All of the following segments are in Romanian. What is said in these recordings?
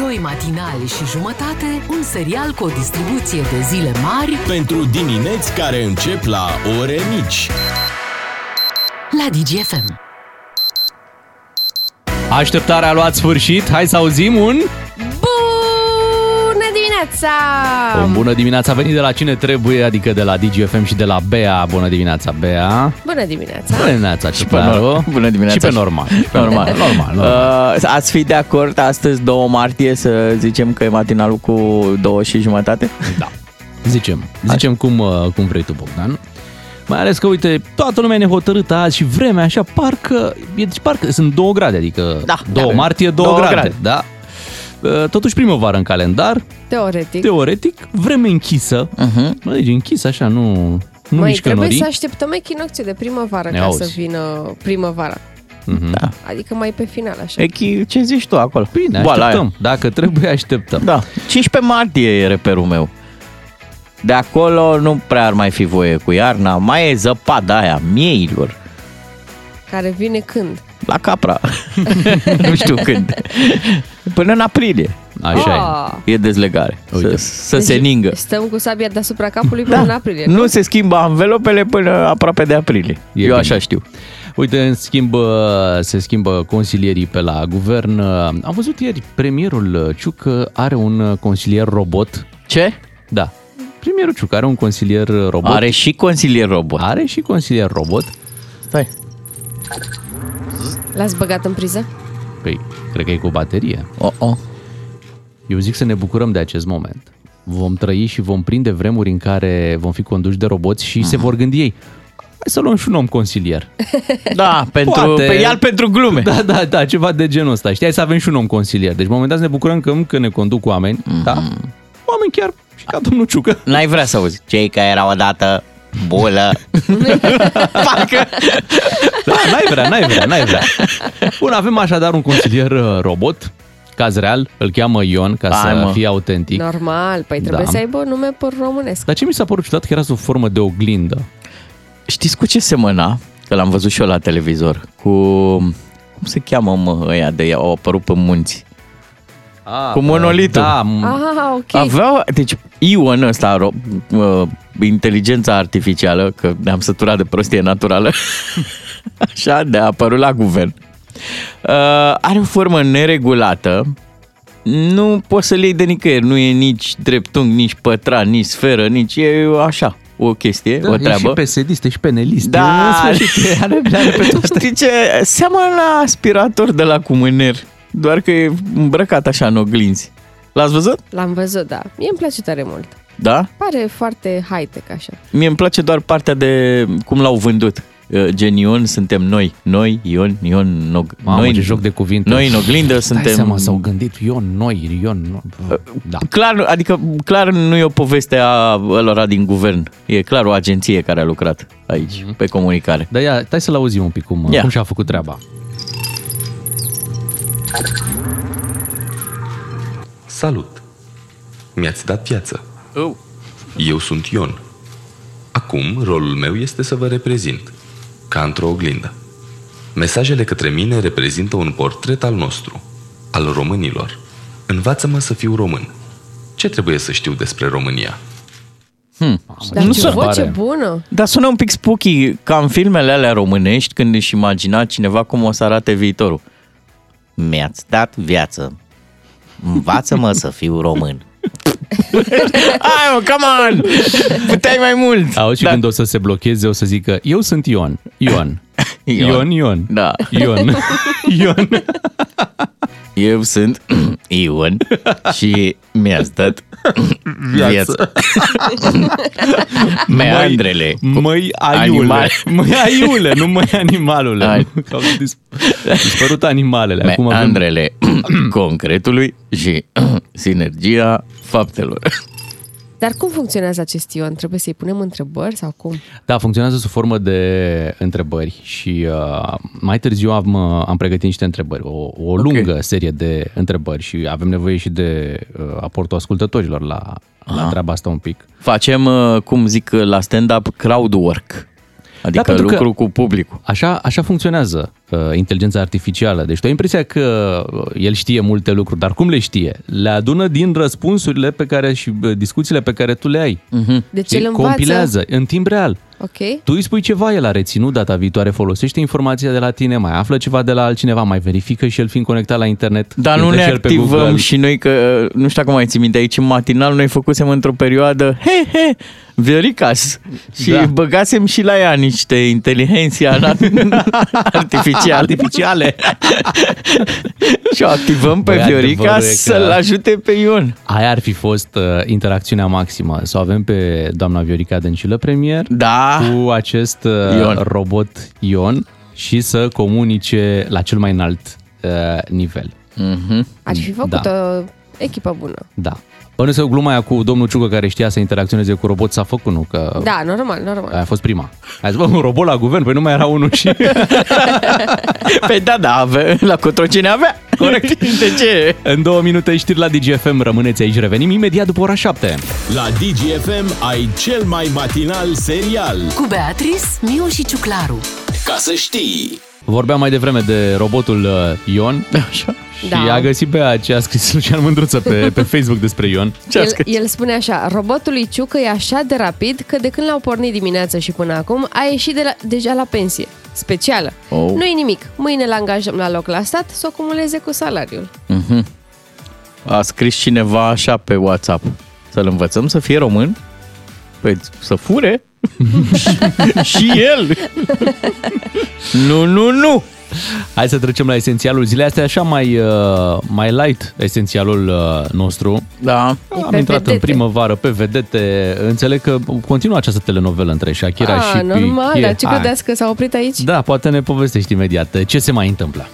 Doi matinali și jumătate, un serial cu o distribuție de zile mari Pentru dimineți care încep la ore mici. la DGFM. Așteptarea a luat sfârșit. Hai să auzim un... Bună dimineața! O bună dimineața, a venit de la cine trebuie, adică de la DGFM și de la Bea. Bună dimineața, Bea. Bună dimineața! Bună dimineața, Și pe nor- Ciuparu. Bună dimineața. Și pe normal. Și pe Normal. normal, normal. Uh, ați fi de acord astăzi, 2 martie, să zicem că e matinalul cu două și jumătate? Da. Zicem, zicem cum, uh, cum vrei tu, Bogdan. Mai ales că, uite, toată lumea e nehotărâtă azi și vremea așa, parcă, e, deci parcă sunt 2 grade, adică Da, 2 da. martie, 2 Două grade, grade. da? Uh, Totuși primăvară în calendar, Teoretic. teoretic, vreme închisă, Uh-huh. mă, deci închisă așa, nu, nu Mai mișcă trebuie norii. să așteptăm echinocțiul de primăvară Ne ca auzi. să vină primăvara. Mhm. Da. Adică mai pe final, așa. Echi, ce zici tu acolo? Bine, Boala așteptăm. Dacă trebuie, așteptăm. aia. Da. 15 martie e reperul meu. De acolo nu prea ar mai fi voie cu iarna, mai e zăpada aia mieilor. Care vine când? La capra. nu știu când. Până în aprilie Așa Ah. e dezlegare. Uite. Să, să se Deci ningă. Stăm cu sabia deasupra capului până în aprilie. Nu se schimbă anvelopele până aproape de aprilie. E Eu bine. așa știu. Uite, în schimb, se schimbă consilierii pe la guvern. Am văzut ieri, premierul Ciucă are un consilier robot. Ce? Da. Premierul Ciucă are un consilier robot. Are și consilier robot. are și consilier robot. Stai. L-ați băgat în priză? Păi, cred că e cu baterie. Oh, oh. Eu zic să ne bucurăm de acest moment. Vom trăi și vom prinde vremuri în care vom fi conduși de roboți și se vor gândi ei. Hai să luăm și un om consilier. Da, pentru, Poate. pe el pentru glume. Da, da, da, ceva de genul ăsta. Știi, hai să avem și un om consilier. Deci, momentan să ne bucurăm că încă ne conduc oameni, mm-hmm. da? Oameni chiar și ca domnul Ciucă. N-ai vrea să auzi. Cei care erau odată bulă. Parcă. Da, n-ai vrea, n-ai vrea, n-ai vrea. Bun, avem așadar un consilier uh, robot, caz real, îl cheamă Ion, ca Hai, să mă. fie autentic. Normal, păi trebuie Da. să aibă nume pe românesc. Dar ce mi s-a părut ciudat că era sub formă de oglindă. Știți cu ce semăna? Că l-am văzut și eu la televizor. Cu... Cum se cheamă, mă, ăia de au apărut pe munți? Ah, Cu monolitul. Da, m- Ah, ok. Avea, deci Ion ăsta, ro- uh, inteligența artificială, că ne-am săturat de prostie naturală, așa, de a apărut la guvern, uh, are o formă neregulată, nu poți să-l iei de nicăieri, nu e nici dreptunghi, nici pătran, nici sferă, nici e așa, o chestie, da, o e treabă. și PSD, și penelist. Da. În sfârșit, are, are pe toate. Știi ce? Seamănă la aspirator de la Cumâner, doar că e îmbrăcat așa în oglinzi. L-ați văzut? L-am văzut, da. Mie îmi place tare mult. Da? Pare foarte high-tech așa. Mie îmi place doar partea de cum l-au vândut. Uh, Gen Ion suntem noi. Noi, Ion, Ion, no, Mamă, noi, ce joc de cuvinte. Noi în oglindă Dai suntem... seama, s-au gândit Ion, noi, Ion, noi. Da. Clar, adică clar nu e o poveste a ălora din guvern. E clar o agenție care a lucrat aici, pe comunicare. Dar ia, hai să-l auzim un pic cum, Ia. cum și-a făcut treaba. Salut! Mi-ați dat viață. Oh. Eu sunt Ion. Acum, rolul meu este să vă reprezint, ca într-o oglindă. Mesajele către mine reprezintă un portret al nostru, al românilor. Învață-mă să fiu român. Ce trebuie să știu despre România? Dar Nu ce se voce pare. bună! Dar sună un pic spooky, ca în filmele alea românești, când își imagina cineva cum o să arate viitorul. Mi-ați dat viață. Învață-mă să fiu român. Hai mă, come on! Puteai mai mult! Auzi și Da. când o să se blocheze, o să zică, eu sunt Ion, Ion, Ion. Ion, Ion, Da. Ion, Ion. Eu sunt Ion și mi-ați dat viață. Meandrele. Măi aiule, Animal. măi aiule, nu măi animalule. Ai. Că Au dis- dispărut animalele. Acum avem... Meandrele concretului și sinergia faptelor. Dar cum funcționează acest Ion? Trebuie să-i punem întrebări sau cum? Da, funcționează sub formă de întrebări și uh, mai târziu am, uh, am pregătit niște întrebări, o, o lungă serie de întrebări și avem nevoie și de uh, aportul ascultătorilor la, la treaba asta un pic. Facem, uh, cum zic la stand-up, crowd work. Adică pentru că- lucru cu publicul. Așa, așa funcționează. Uh, inteligența artificială. Deci tu ai impresia că uh, el știe multe lucruri, dar cum le știe? Le adună din răspunsurile pe care și uh, discuțiile pe care tu le ai. Deci Știi? el învață... Compilează în timp real. Ok. Tu îi spui ceva, el a reținut data viitoare, folosește informația de la tine, mai află ceva de la altcineva, mai verifică și el fiind conectat la internet. Dar nu intră ne și el pe activăm Google. și noi că, nu știu cum mai ții minte, aici în matinal noi făcusem într-o perioadă, he, he, Vioricas. Și Da. băgasem și la ea niște inteligenția artificiale. Artificiale. și o activăm pe Băi, Viorica adevărul e că- să-l ajute pe Ion. Aia ar fi fost uh, interacțiunea maximă. Să o avem pe doamna Viorica Dăncilă premier Da. cu acest uh, Ion. robot Ion și să comunice la cel mai înalt uh, nivel. Mhm. Ar fi făcut Da. o echipă bună. Da. Bănuiesc că gluma aia cu domnul Ciucă care știa să interacționeze cu robot s-a făcut, nu? Că Da, normal, normal. aia a fost prima. Ai zis, bă, un robot la guvern, păi nu mai era unul și... Păi da, da, ave, la Cotroceni avea. Corect. De ce? În două minute știri la DGFM, rămâneți aici, revenim imediat după ora 7. La DGFM ai cel mai matinal serial. Cu Beatrice, Miu și Ciuclaru. Ca să știi! Vorbeam mai devreme de robotul uh, Ion Așa. Și Da. a găsit pe aia ce a scris Lucian Mândruță pe, pe Facebook despre Ion. Ce-a El, scris? el spune așa, robotul lui Ciucă e așa de rapid că de când l-au pornit dimineața și până acum a ieșit de la, deja la pensie. Specială. Oh. Nu-i nimic. Mâine l angajăm la loc la stat să o cumuleze cu salariul. A scris cineva așa pe WhatsApp. Să-l învățăm să fie român? Păi să fure? și el! nu, nu, nu! Hai să trecem la esențialul zilei astea, așa mai, uh, mai light esențialul uh, nostru. Da. E Am pe intrat vedete. în primăvară pe vedete. Înțeleg că continuă această telenovelă între Shakira ah, și normal, Piqué. dar ce Hai. credeți că s-a oprit aici? Da, poate ne povestești imediat ce se mai întâmplă.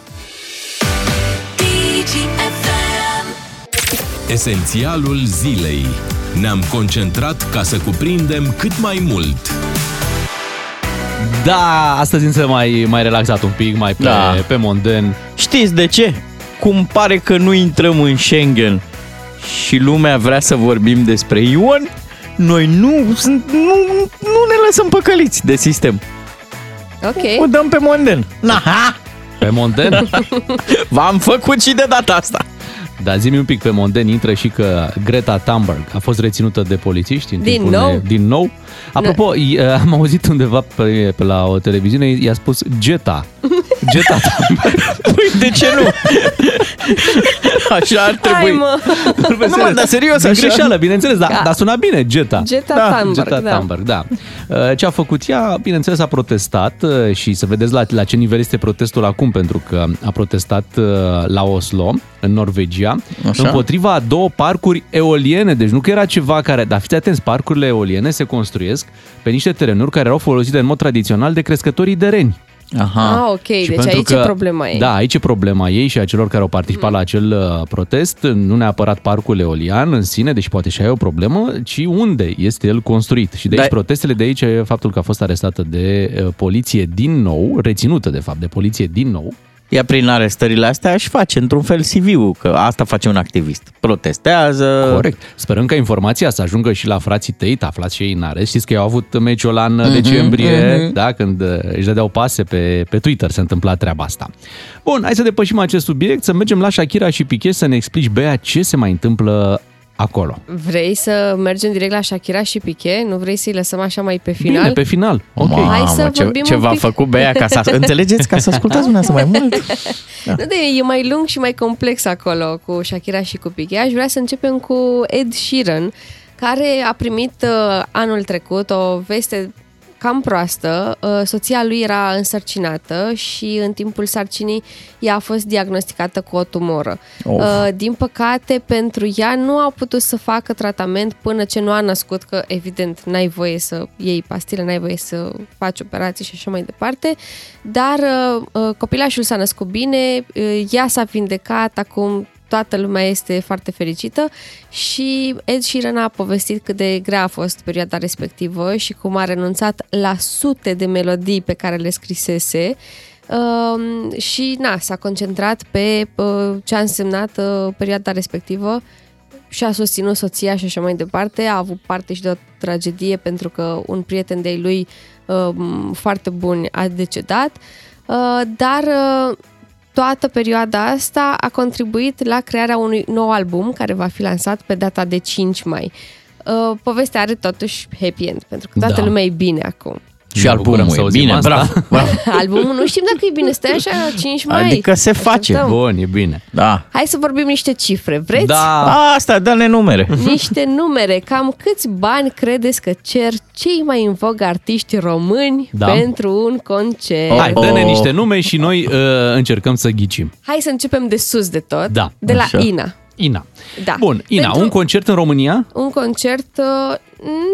Esențialul zilei. Ne-am concentrat ca să cuprindem cât mai mult. Da, astăzi însă mai, mai relaxat un pic, mai pe, Da. pe monden. Știți de ce? Cum pare că nu intrăm în Schengen și lumea vrea să vorbim despre Ion, noi nu, sunt, nu, nu ne lăsăm păcăliți de sistem. O Ok. dăm pe monden. Na, ha! Pe monden? V-am făcut și de data asta. Da, zi un pic pe monden intră și că Greta Thunberg a fost reținută de polițiști. În Din timpul nou? Ne, din nou. Apropo, i- am auzit undeva pe, pe la o televiziune, i-a spus Geta. Geta Thunberg. Păi, de ce nu? Așa ar trebui. Hai mă! Nu, mă, dar serios, Din așa. greșeală, bineînțeles, dar, Da. dar suna bine, Geta. Geta Da, Thunberg, Geta da. Thunberg, da. Uh, Ce a făcut ea? Bineînțeles, a protestat uh, și să vedeți la, la ce nivel este protestul acum, pentru că a protestat uh, la Oslo, în Norvegia, Așa. împotriva a două parcuri eoliene. Deci nu că era ceva care... Dar fiți atenți, parcurile eoliene se construiesc pe niște terenuri care erau folosite în mod tradițional de crescătorii de reni. Aha. Ah, ok, Și deci pentru aici e problema ei. Da, aici e problema ei și a celor care au participat la acel uh, protest, nu neapărat parcul eolian în sine, deși poate și aia e o problemă, ci unde este el construit. Și de aici Da. protestele de aici e faptul că a fost arestată de uh, poliție din nou, reținută de fapt de poliție din nou. Ea prin arestările astea își face într-un fel CV-ul, că asta face un activist. Protestează. Corect. Sperăm ca informația să ajungă și la frații tăi, aflați și ei în arest. Știți că ei au avut meciul ăla în decembrie, da, când uh, își dădeau pase pe, pe Twitter, se întâmpla treaba asta. Bun, hai să depășim acest subiect, să mergem la Shakira și Piqué să ne explici, Bea, ce se mai întâmplă acolo. Vrei să mergem direct la Shakira și Piqué? Nu vrei să-i lăsăm așa mai pe final? Bine, pe final. Ok. Mamă, Hai să ce, vorbim ce un v-a pic. făcut Bea ca să... Înțelegeți? Ca să ascultați dumneavoastră mai mult. Nu, de, e mai lung și mai complex acolo cu Shakira și cu Piqué. Aș vrea să începem cu Ed Sheeran, care a primit uh, anul trecut o veste cam proastă. Uh, soția lui era însărcinată și în timpul sarcinii ea a fost diagnosticată cu o tumoră. Of. Uh, din păcate, pentru ea nu a putut să facă tratament până ce nu a născut, că evident n-ai voie să iei pastile, n-ai voie să faci operații și așa mai departe, dar uh, uh, copilașul s-a născut bine, uh, ea s-a vindecat, acum toată lumea este foarte fericită și Ed Sheeran a povestit cât de grea a fost perioada respectivă și cum a renunțat la sute de melodii pe care le scrisese uh, și na, s-a concentrat pe uh, ce a însemnat uh, perioada respectivă și a susținut soția și așa mai departe. A avut parte și de o tragedie pentru că un prieten de lui uh, foarte bun a decedat. Uh, dar uh, toată perioada asta a contribuit la crearea unui nou album care va fi lansat pe data de 5 mai. Uh, povestea are totuși happy end, pentru că toată Da. lumea e bine acum. Și Ne albumul bucurăm să e auzim bine, asta. bravo, bravo. Albumul nu știm dacă e bine, stai așa, 5 mai. Adică se face. Așteptăm. Bun, e bine. Da. Hai să vorbim niște cifre, vreți? Da, Asta, dă-ne numere. Niște numere, cam câți bani credeți că cer cei mai în vogă artiști români Da. pentru un concert? hai, Oh. dă-ne niște nume și noi uh, încercăm să ghicim. Hai să începem de sus de tot, Da. de la Așa. Ina. Ina. Da. Bun, Ina, Pentru- un concert în România? Un concert uh,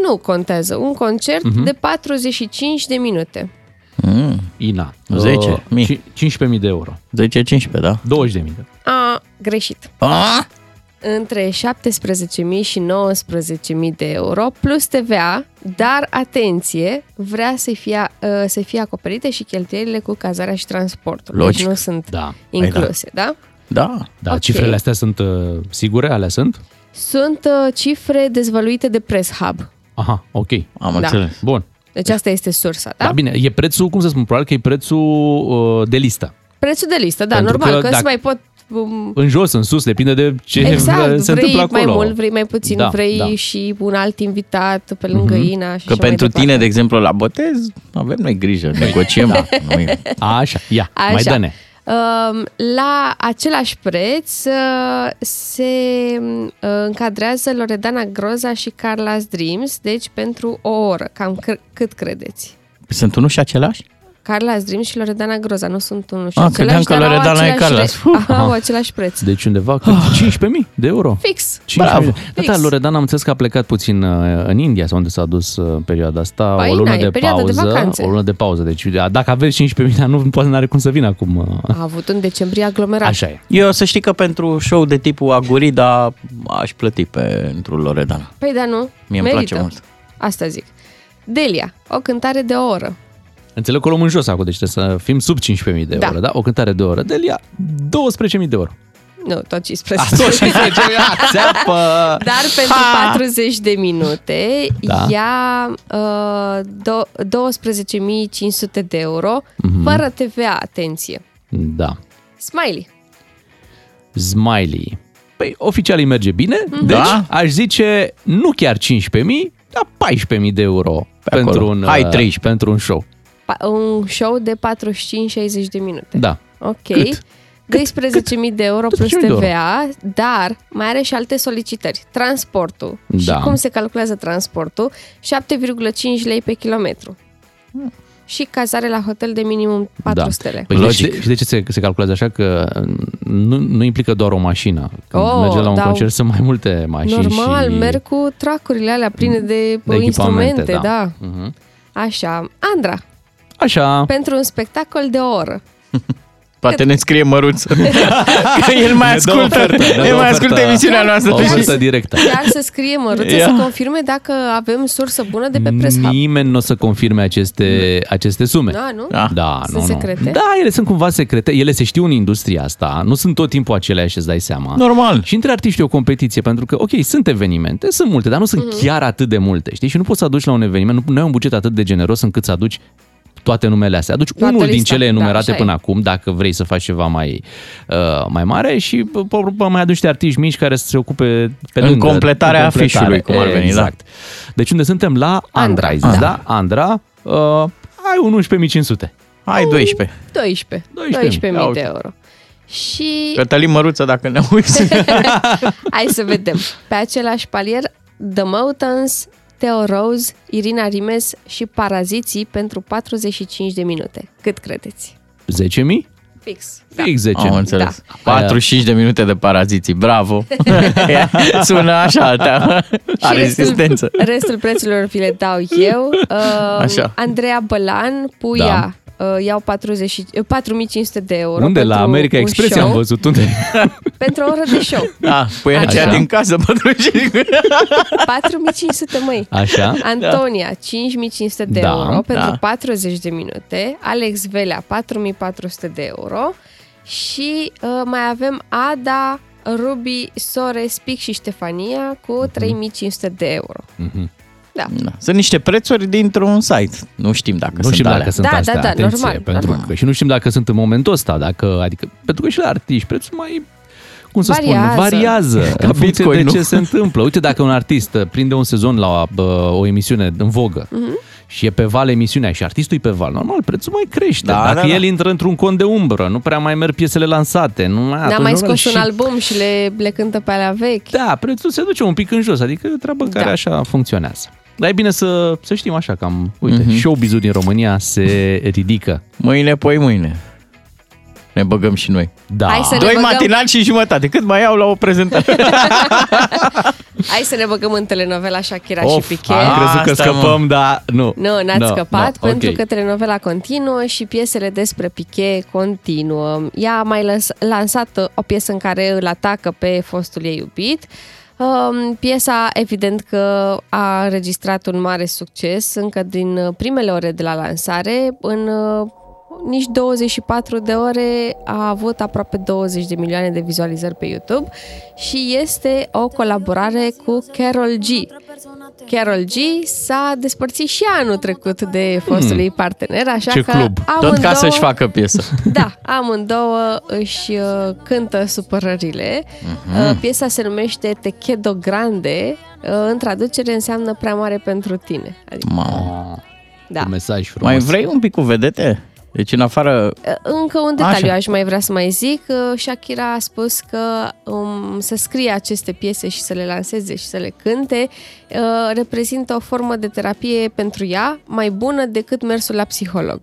nu contează, un concert Mhm. de 45 de minute. Mm, Ina. 10 mii. ci- 15.000 de euro. 10-15, da? 20.000 de A, greșit. A? Între 17.000 și 19.000 de euro plus TVA, dar atenție, vrea să fie, uh, să fie acoperite și cheltuielile cu cazarea și transportul. Deci Logic. nu sunt Da. incluse, da? Da. Da, Ok. cifrele astea sunt uh, sigure? Alea sunt? Sunt uh, cifre dezvăluite de Press Hub. Aha, ok. Am Da. înțeles. Bun. Deci asta este sursa, da? Da? bine, e prețul, cum să spun, probabil că e prețul uh, de listă. Prețul de listă, da, Pentru normal, că că, că dacă- se mai pot... Um, În jos, în sus, depinde de ce exact, se vrei întâmplă mai acolo. mult, vrei mai puțin, Da, vrei da. și un alt invitat pe lângă Mhm. Ina și Că așa mai pentru tine, de departe. exemplu, la botez, avem noi grijă, negociem. Da. Noi. Așa, ia, Așa. mai dă-ne. Um, La același preț uh, se uh, încadrează Loredana Groza și Carla's Dreams, deci pentru o oră. Cam cr- cât credeți? Sunt unul și același? Carla's Dreams și Loredana Groza nu sunt unul și Ah, același, credeam că dar au Loredana e același Carla's. re- Aha, au același preț. Deci undeva cât? 15.000 de euro? Fix. 15.000. Bravo. Da, da, Fix. Loredana am înțeles că a plecat puțin uh, în India sau unde s-a dus uh, în perioada asta, Păi, o lună na, e de perioada de pauză. vacanțe. o lună de pauză. Deci da, dacă aveți 15.000, dar nu poate n-are cum să vină acum. uh. A avut în decembrie aglomerat. Așa e. Eu să știi că pentru show de tipul Agurida aș plăti pentru Loredana. Păi da, nu? Mie îmi Merită. place mult. Asta zic. Delia, o cântare de o oră. Înțeleg că o luăm în jos acum, deci trebuie să fim sub 15.000 de Da. euro, da? O cântare de oră. Delia, 12.000 de euro. Nu, tot 15. Ah, tot 15, ia, țeapă! Dar pentru 40 de minute Da. ia uh, do- 12.500 de euro, Mhm. fără TVA, atenție. Da. Smiley. Smiley. Păi, oficial îi merge bine, Mhm. deci Da. aș zice nu chiar 15.000, dar 14.000 de euro Pe pentru acolo. un, Hai, uh, 13. pentru un show. Pa- un show de 45-60 de minute. Da. Ok. Cât? 12.000 de euro plus 12.000 de euro. TVA, dar mai are și alte solicitări. Transportul. Da. Și cum se calculează transportul? 7,5 lei pe kilometru. Și cazare la hotel de minimum 4 da. stele. Păi Logic. Logic. Și de ce se, se calculează așa? Că nu, nu implică doar o mașină. Când Oh, oh, merge la un da. concert sunt mai multe mașini Normal, și merg cu tracurile alea pline de, de instrumente, da. da. Mhm. Așa. Andra, Așa. pentru un spectacol de o oră. Poate ne scrie măruț. că el mai Ne dă ascultă, ofertă, ne dă el mai ofertă. ascultă emisiunea noastră. O tu știi? ofertă directă. Chiar să scrie măruță Ia. să confirme dacă avem sursă bună de pe Press Hub. Nimeni nu o să confirme aceste, aceste sume. Da, nu? Da. Da, Sunt nu, secrete? nu. Da, ele sunt cumva secrete. Ele se știu în industria asta. Nu sunt tot timpul aceleași, îți dai seama. Normal. Și între artiști e o competiție, pentru că, ok, sunt evenimente, sunt multe, dar nu sunt Mhm. chiar atât de multe, știi? Și nu poți să aduci la un eveniment, nu, nu ai un buget atât de generos încât să aduci toate numele astea. Aduci Toată unul din lista, cele da, enumerate așa până e. acum, dacă vrei să faci ceva mai, uh, mai mare și pe urmă mai aduci niște artiști mici care să se ocupe pe În lângă. completarea în completare. afișului, cum ar veni, da. Exact. Deci unde suntem? La Andra, Andra, ai zis, da. da? Andra, uh, ai un 11.500. Hai 12. 12. 12.000. 12.000 Ia de uite. euro. Și Cătălin Măruță, dacă ne uiți. hai să vedem. Pe același palier, The Mountains, Theo Rose, Irina Rimes și Paraziții pentru 45 de minute. Cât credeți? 10.000? Fix. Fix 10. Am înțeles. Da. 45 de minute de paraziții, bravo. Sună așa, da. Are rezistență. Restul, restul prețurilor vi le dau eu. Uh, Așa. Andreea Bălan, Puia, da. uh, iau 40, uh, 4500 de euro. Unde? La pentru America un Express show, am văzut. Unde? Pentru o oră de show. Da, păi aceea Așa. din casă, 45. 4500 măi. Așa? Antonia, 5500 de Da, euro pentru da. 40 de minute. Alex Velea, 4400 de euro. Și uh, mai avem Ada, Ruby, Sore, Spic și Ștefania cu 3500 de euro. Mhm. Da. Da. Sunt niște prețuri dintr-un site. Nu știm dacă Nu sunt știm alea. dacă sunt Da, astea, da, da, atenție, normal, pentru normal. că și nu știm dacă sunt în momentul ăsta, dacă, adică, pentru că și la artiști prețul mai cum să Variază. spun, variază Ca în funcție Bitcoin, de nu? ce se întâmplă. Uite, dacă un artist uh, prinde un sezon la bă, o emisiune în vogă Mhm. și e pe val emisiunea și artistul e pe val, normal, prețul mai crește. Da, dacă da, da. el intră într-un cont de umbră, nu prea mai merg piesele lansate. Nu mai, N-a atunci mai normal, scos un și- album și le, le cântă pe alea vechi. Da, prețul se duce un pic în jos, adică e o treabă care Da. așa funcționează. Dar e bine să, să știm așa cam, uite, Mhm. showbiz-ul din România se ridică. Mâine, poi mâine. Ne băgăm și noi. Da. Hai să ne Doi băgăm- matinal și jumătate. Cât mai au la o prezentare? Hai să ne băgăm în telenovela Shakira Of, și Piqué. am crezut că Asta, scăpăm, dar nu. Nu, n-ați No, scăpat no, pentru ok. că telenovela continuă și piesele despre Piqué continuă. Ea a mai lăs- lansat o piesă în care îl atacă pe fostul ei iubit. Um, piesa, evident că a înregistrat un mare succes încă din uh, primele ore de la lansare. În uh, nici 24 de ore a avut aproape 20 de milioane de vizualizări pe YouTube și este o colaborare cu Carol G. Carol G s-a despărțit și anul trecut de fostul ei partener, așa Hmm. Ce că club. Tot amândouă, ca să-și facă piesă. Da, amândouă își uh, cântă supărările. Mhm. Uh, piesa se numește Te Chedo Grande, uh, în traducere înseamnă prea mare pentru tine. Adică, Mamă. da. Un mesaj frumos. Mai vrei un pic cu vedete? Deci în afară... Uh, Încă un detaliu Așa. aș mai vrea să mai zic. Uh, Shakira a spus că um, să scrie aceste piese și să le lanseze și să le cânte uh, reprezintă o formă de terapie pentru ea mai bună decât mersul la psiholog.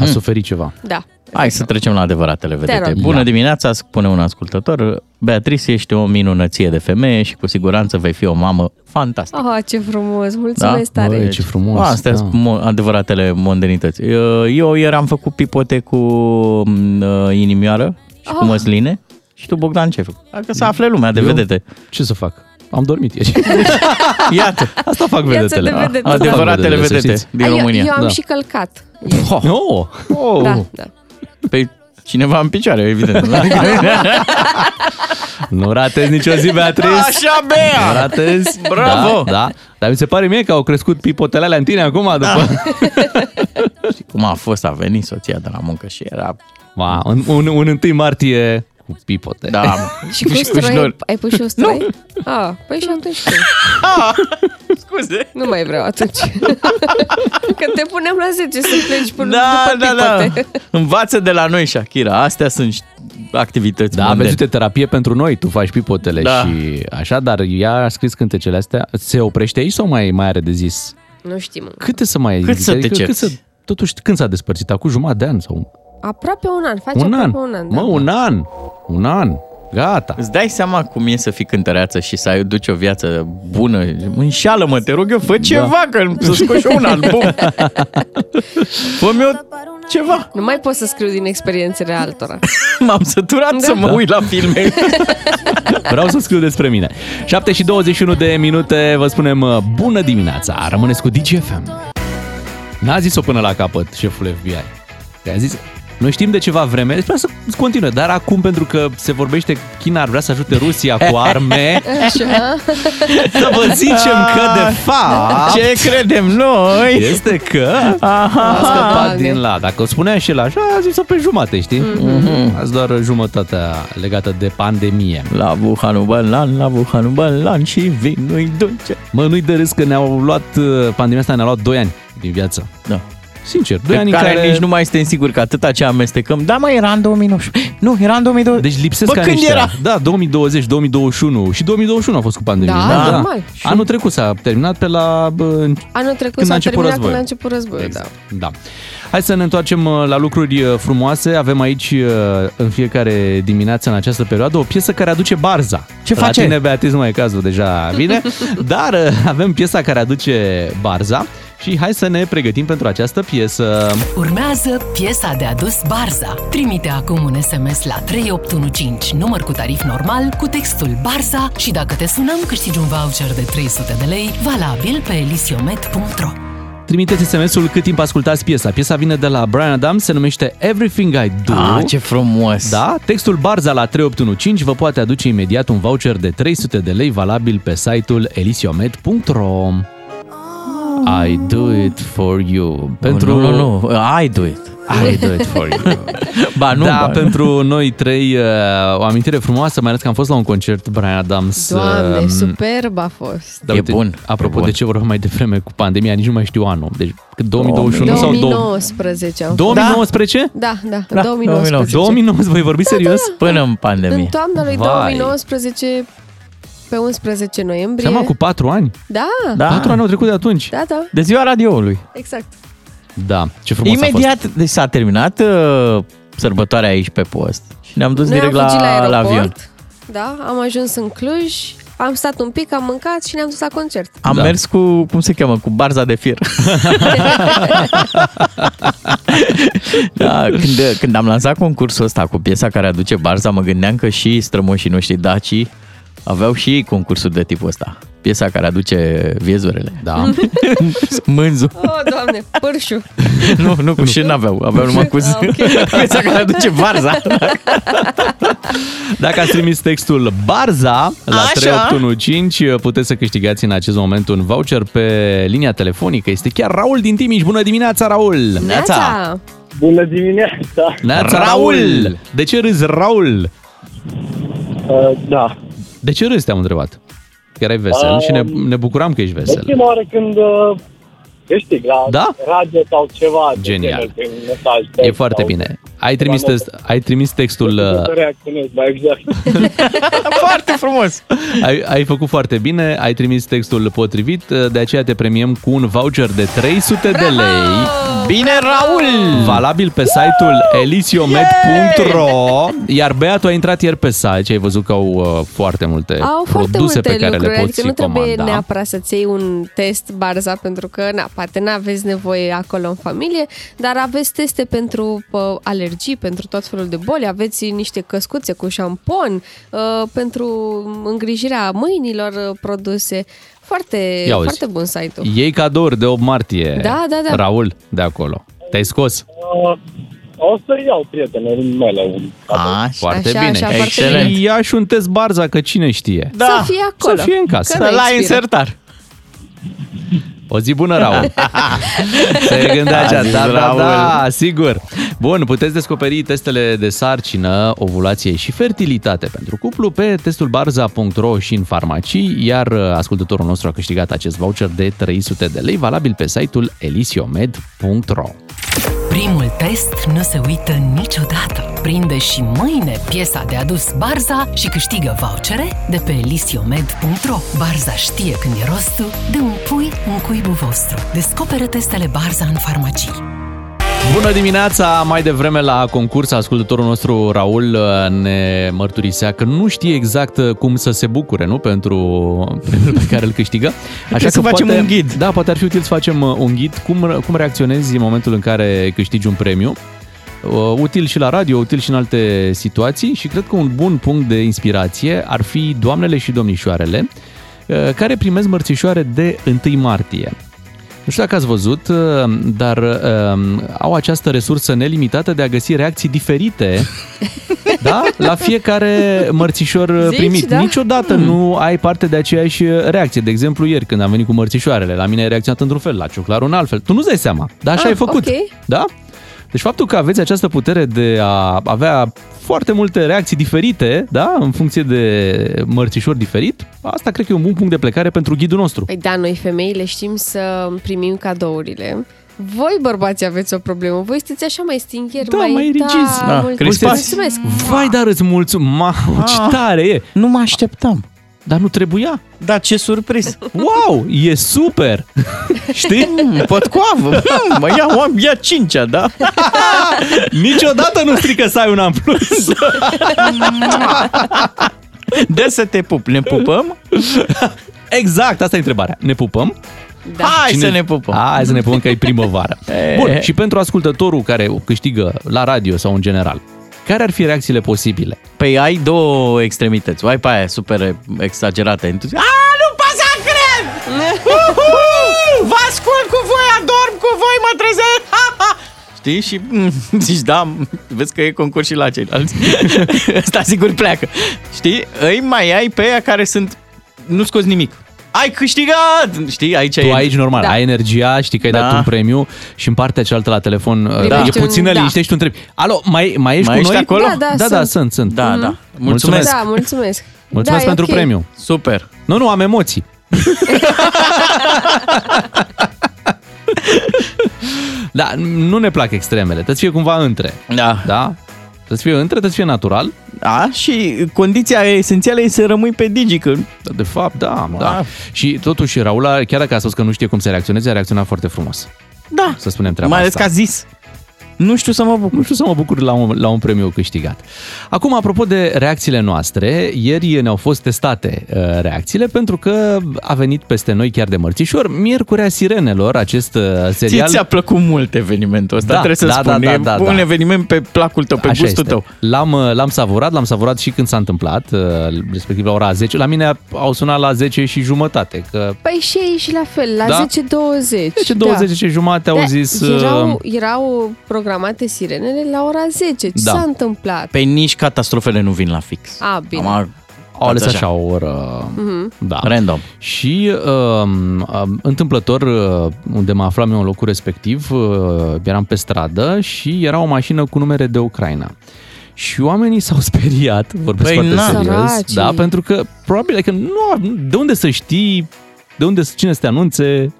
A suferit ceva. Da. Hai să trecem la adevăratele vedete. rog. Bună Ia. dimineața, spune un ascultător. Beatrice, ești o minunăție de femeie și cu siguranță vei fi o mamă fantastică. Oh, ce frumos! Mulțumesc Da? tare! Băi, ce frumos. Astea da. sunt mo- adevăratele mondenități. Eu eu ieri am făcut pipote cu mm, uh, inimioară și cu Ah. măsline. Și tu, Bogdan, ce ai făcut? Dacă să afle lumea de Eu? vedete. Ce să fac? Am dormit ieri. Iată, Asta fac Viață vedetele. de vedete. Asta fac adevăratele vedetele, să vedete știți. din eu, România. eu am Da. și călcat. Oh, oh. Da, da. Pe cineva în picioare, evident. Nu ratezi nicio zi, Beatrice. Așa, Nu Bea! ratezi. Bravo! Da, da. Dar mi se pare mie că au crescut pipotele alea în tine acum după... Știi cum a fost, a venit soția de la muncă și era... Ma, un, un, un 1 martie cu pipote. Da, mă. Și cu stroi? Ai pus și usturoi? Ah, păi și atunci cum? Scuze. Nu mai vreau atunci. Că te punem la 10 să pleci până Da, după da, da. pipote. Învață de la noi, Shakira. Astea sunt activități Da, mondene. vezi, uite, terapie pentru noi, tu faci pipotele Da. și așa, dar ea a scris cântecele astea. Se oprește aici sau mai, mai are de zis? Nu știm încă. Câte să mai... Cât să te cât cerți? să, Totuși, când s-a despărțit? Acum jumătate de an sau Aproape un an. Face un an? aproape un an. Da. Mă, un an! Un an! Gata! Îți dai seama cum e să fii cântăreață și să ai duci o viață bună? Înșeală-mă, te rog eu, fă ceva, că să scoși un album. Fă-mi eu ceva. Nu mai pot să scriu din experiențele altora. M-am săturat Da. să mă uit la filme. Vreau să scriu despre mine. 7 și 21 de minute, vă spunem uh, bună dimineața. Rămâneți cu DGFM. N-a zis-o până la capăt șeful FBI. Că a zis, noi știm de ceva vreme, deci vrea să continue, dar acum pentru că se vorbește China ar vrea să ajute Rusia cu arme, Așa? să vă zicem că de fapt Ce credem noi? este că a scăpat din la. Dacă o spunea și el așa, a zis-o pe jumate, știi? Mm-hmm. Azi doar jumătatea legată de pandemie. La Wuhanu Balan, la Wuhanu Balan și vinul dulce. Mă, nu-i de râs că ne-au luat, uh, pandemia asta ne-a luat 2 ani din viață. Da. Sincer, 2 Pe ani în care, care... nici nu mai suntem siguri că atâta ce amestecăm. Da, mai era în 2019. Nu, era în 2020. Deci lipsesc Bă, anii când ăștia. era? Da, 2020, 2021 și 2021 a fost cu pandemia. Da, normal. Anul trecut s-a terminat pe la... Bă, în- Anul trecut Când a s-a început terminat războiul. când a început războiul, Exact. da. Da. Hai să ne întoarcem uh, la lucruri uh, frumoase. Avem aici uh, în fiecare dimineață în această perioadă o piesă care aduce barza. Ce la face? tine, Beatriz, nu mai e cazul, deja vine. Dar uh, avem piesa care aduce barza și hai să ne pregătim pentru această piesă. Urmează piesa de adus Barza. Trimite acum un SMS la 3815, număr cu tarif normal, cu textul Barza și dacă te sunăm, câștigi un voucher de 300 de lei, valabil pe elisiomet.ro. Trimiteți SMS-ul cât timp ascultați piesa. Piesa vine de la Brian Adams, se numește Everything I Do. Ah, ce frumos. Da, textul Barza la 3815 vă poate aduce imediat un voucher de 300 de lei valabil pe site-ul elisiomet.ro. I do it for you. Pentru... Nu, nu, nu, I do it. I do it for you. Ba nu, da, ba, pentru noi trei uh, o amintire frumoasă, mai ales că am fost la un concert Brian Adams. Doamne, um, superb a fost. Da, E uite, bun, Apropo e bun. de ce vorbeam mai devreme cu pandemia, nici nu mai știu anul. Deci 2021 sau 2019 am 2019? Da, da, în Da, 2019. 2019, voi vorbi serios? Până în În pandemie. toamna lui Vai. 2019, pe 11 noiembrie. Seama cu 4 ani? Da, Da. 4 ani au trecut de atunci. da, da, De ziua radioului. exact. Da, ce frumos a Imediat, deci s-a terminat uh, sărbătoarea aici pe post și ne-am dus Noi direct am la, fugit la la aeroport, avion. da, am ajuns în Cluj, am stat un pic, am mâncat și ne-am dus la concert. Am Da. mers cu, cum se cheamă, cu barza de fier. da, când, când am lansat concursul ăsta cu piesa care aduce barza, mă gândeam că și strămoșii noștri daci aveau și ei concursul de tipul ăsta. Piesa care aduce viezurele. Da. Mânzu. Oh, doamne, pârșu. Nu, nu, cu și n-aveau. Aveau numai cu Ah, ok. piesa care aduce barza. Dacă ați trimis textul Barza la Așa. 3815, puteți să câștigați în acest moment un voucher pe linia telefonică. Este chiar Raul din Timiș. Bună dimineața, Raul! Neața! Bună dimineața! Neața, Raul! De ce râzi, Raul? Uh, da. De ce râzi, te-am întrebat? Că erai vesel Um, și ne, ne bucuram că ești E vesel. prima oară când uh, câștig la Da? radio sau ceva. de Genial. genul, prin mesaj, E text foarte sau- bine. Ai trimis, Ceva text, ai trimis textul... Să uh, reacționez mai exact. Foarte frumos. Ai, ai făcut foarte bine, ai trimis textul potrivit, de aceea te premiem cu un voucher de 300 de lei. Bine, Raul! Valabil pe site-ul elisiomed.ro Iar Bea, tu ai intrat ieri pe site și ai văzut că au uh, foarte multe Au foarte produse multe pe care lucruri, le poți adică nu trebuie comanda. neapărat să-ți iei un test barza pentru că, na, poate n-aveți nevoie acolo în familie, dar aveți teste pentru pă, alergii, pentru tot felul de boli, aveți niște căscuțe cu șampon, uh, pentru îngrijirea mâinilor uh, produse. Foarte, Ia auzi. foarte bun site-ul. Iei cadouri de 8 martie. Da, da, da. Raul, de acolo. Te-ai scos? Uh, o să iau prietenele mele un Așa. Foarte Așa, bine. așa, foarte Excelent. Și ia și un test barza, că cine știe. Da. Să fie acolo. Să fie în casă. Că Să nu la expiră. insertar. O zi bună, Raul. Se gândea A așa, zis da, da, Raul. da, sigur. Bun, puteți descoperi testele de sarcină, ovulație și fertilitate pentru cuplu pe testul barza.ro și în farmacii, iar uh, ascultătorul nostru a câștigat acest voucher de 300 de lei, valabil pe site-ul elisiomed.ro. Primul test nu se uită niciodată. Prinde și mâine piesa de adus Barza și câștigă vouchere de pe elisiomed.ro. Barza știe când e rostul de un pui în cuibul vostru. Descoperă testele Barza în farmacii. Bună dimineața! Mai devreme la concurs, ascultătorul nostru Raul uh, ne mărturisea că nu știe exact uh, cum să se bucure, nu? Pentru premiul pe care îl câștigă. Așa să facem poate, un ghid. Da, poate ar fi util să facem uh, un ghid. Cum, cum reacționezi în momentul în care câștigi un premiu? Uh, util și la radio, util și în alte situații și cred că un bun punct de inspirație ar fi doamnele și domnișoarele uh, care primesc mărțișoare de 1 martie. Nu știu dacă ați văzut, uh, dar uh, au această resursă nelimitată de a găsi reacții diferite da? la fiecare mărțișor uh, Zici, primit. da? Niciodată nu ai parte de aceeași reacție. De exemplu, ieri când am venit cu mărțișoarele, la mine ai reacționat într-un fel, la cioclar un altfel. Tu nu-ți dai seama, dar așa Ah, ai făcut. ok. Da? Deci faptul că aveți această putere de a avea foarte multe reacții diferite, da, în funcție de mărțișor diferit, asta cred că e un bun punct de plecare pentru ghidul nostru. Păi da, noi femeile știm să primim cadourile. Voi, bărbații, aveți o problemă. Voi sunteți așa mai stingheri, Da, mai... mai rigizi. Da, Da, mult- crispați. Mulțumesc. Vai, dar îți mulțumesc! Mamă, ce tare e! Nu mă așteptam. Dar nu trebuia. Da, ce surpriz. Wow, e super! Știi? Mm, Potcoavă. Mm, Mă iau, am, ia cincea, da? Niciodată nu strică să ai un în plus. De să te pup. Ne pupăm? Exact, asta e întrebarea. Ne pupăm? Da. Hai Cine- să ne pupăm. Hai să ne pupăm că e primăvară. Bun, și pentru ascultătorul care o câștigă la radio sau în general, care ar fi reacțiile posibile? Păi ai două extremități. O ai pe aia super exagerată, entuziasm. A, nu pot să cred! Uhu! Vă ascult cu voi, adorm cu voi, mă trezesc! Ha, ha! Știi? Și mm, zici, da, vezi că e concurs și la ceilalți. Ăsta sigur pleacă. Știi? Îi mai ai pe aia care sunt... Nu scoți nimic. Ai câștigat! Știi, aici Tu e... aici normal, Da. ai energia, știi că ai Da. dat un premiu și în partea cealaltă la telefon uh, Primești e un- puțină da. liniște și tu întrebi, alo, mai, mai ești Mai cu ești noi? acolo? Da, da, da, da, sunt. sunt, sunt. Da, da. Mulțumesc. Mulțumesc. Da, mulțumesc. Mulțumesc da, e pentru ok. premiu. Super. Nu, nu, am emoții. da, nu ne plac extremele, trebuie să fie cumva între. Da. Da? Trebuie să fie între, trebuie să fie natural. Da, și condiția esențială e să rămâi pe digi, că De fapt, da, da. Da. Și totuși, Raula, chiar dacă a spus că nu știe cum să reacționeze, a reacționat foarte frumos. da, Să spunem treaba mai ales asta. că a zis. Nu știu să mă bucur. Nu știu să mă bucur la un, la un premiu câștigat. Acum, apropo de reacțiile noastre, ieri ne-au fost testate uh, reacțiile pentru că a venit peste noi chiar de mărțișor Miercurea Sirenelor, acest uh, Ție serial. ți-a plăcut mult evenimentul ăsta, Da, trebuie să da, spun. da, e da, da, un da. eveniment pe placul tău, pe Așa gustul este. tău. L-am, uh, l-am savurat, l-am savurat și când s-a întâmplat, uh, respectiv la ora 10. La mine au sunat la 10 și jumătate, că Păi și aici la fel, la Da? 10.20. 10, 20 și jumătate au Da, zis... uh, erau, erau programate sirenele la ora 10. Ce Da. s-a întâmplat? Pe nici catastrofele nu vin la fix. A, bine. Am Au ales Așa. așa o oră... Mhm. Da. Random. Și um, um, întâmplător, uh, unde mă aflam eu în locul respectiv, uh, eram pe stradă și era o mașină cu numere de Ucraina. Și oamenii s-au speriat, vorbesc Păi, foarte na. serios, Săracii. da, pentru că probabil că nu, de unde să știi, de unde cine să te anunțe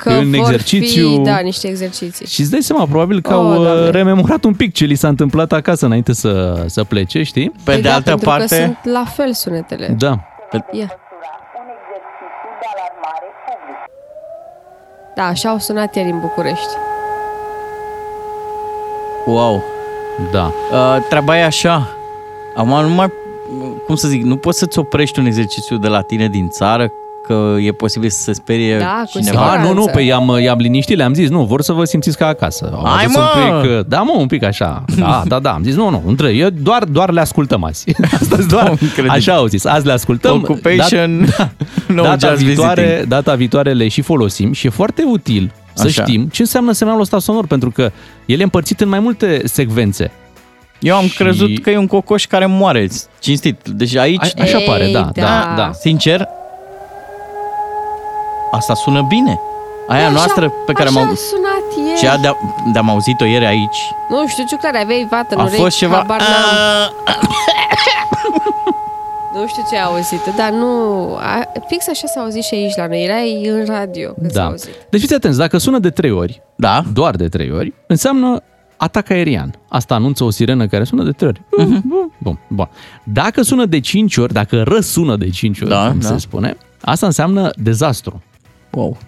Că în vor exercițiu. fi, da, niște exerciții. Și îți dai seama, probabil că Oh, au uh, Doamne. rememorat un pic ce li s-a întâmplat acasă înainte să, să plece, știi? Pe Păi de da, altă pentru că parte, sunt la fel sunetele. Da. Ia. Da, așa au sunat ieri în București. wow, Da. Uh, treaba e așa. Acum nu mai, cum să zic, nu poți să-ți oprești un exercițiu de la tine din țară că e posibil să se sperie Da, cu cineva. Da, nu, nu, siguranță. pe i-am, i-am liniștit, le-am zis, nu, vor să vă simțiți ca acasă. Au Hai, adus mă! Un pic, da, mă, un pic așa. Da, da, da, am zis, nu, nu, între, eu doar, doar le ascultăm azi. Astăzi doar, Incredibil. așa au zis, azi le ascultăm. Occupation, no data, just viitoare, visiting. data viitoare le și folosim și e foarte util să Așa. știm ce înseamnă semnalul ăsta sonor, pentru că el e împărțit în mai multe secvențe. Eu am Și- crezut că e un cocoș care moare, cinstit. Deci aici, A, așa Ei, pare, da, da, da. da. sincer, asta sună bine. Aia Așa- noastră pe care așa am a sunat ieri. cea de, de-am auzit-o ieri aici, Nu știu ce care aveai vată în a urechi, fost ceva... habar n-am. Nu știu ce ai auzit, dar nu... A, fix așa s-a auzit și aici la noi. Erai în radio când s-a da. auzit. Deci fiți atenți, dacă sună de trei ori, Da, doar de trei ori, înseamnă atac aerian. Asta anunță o sirenă care sună de trei ori. Mhm. Bun, bun. Dacă sună de cinci ori, dacă răsună de cinci ori, Da, cum da. se spune, asta înseamnă dezastru wow.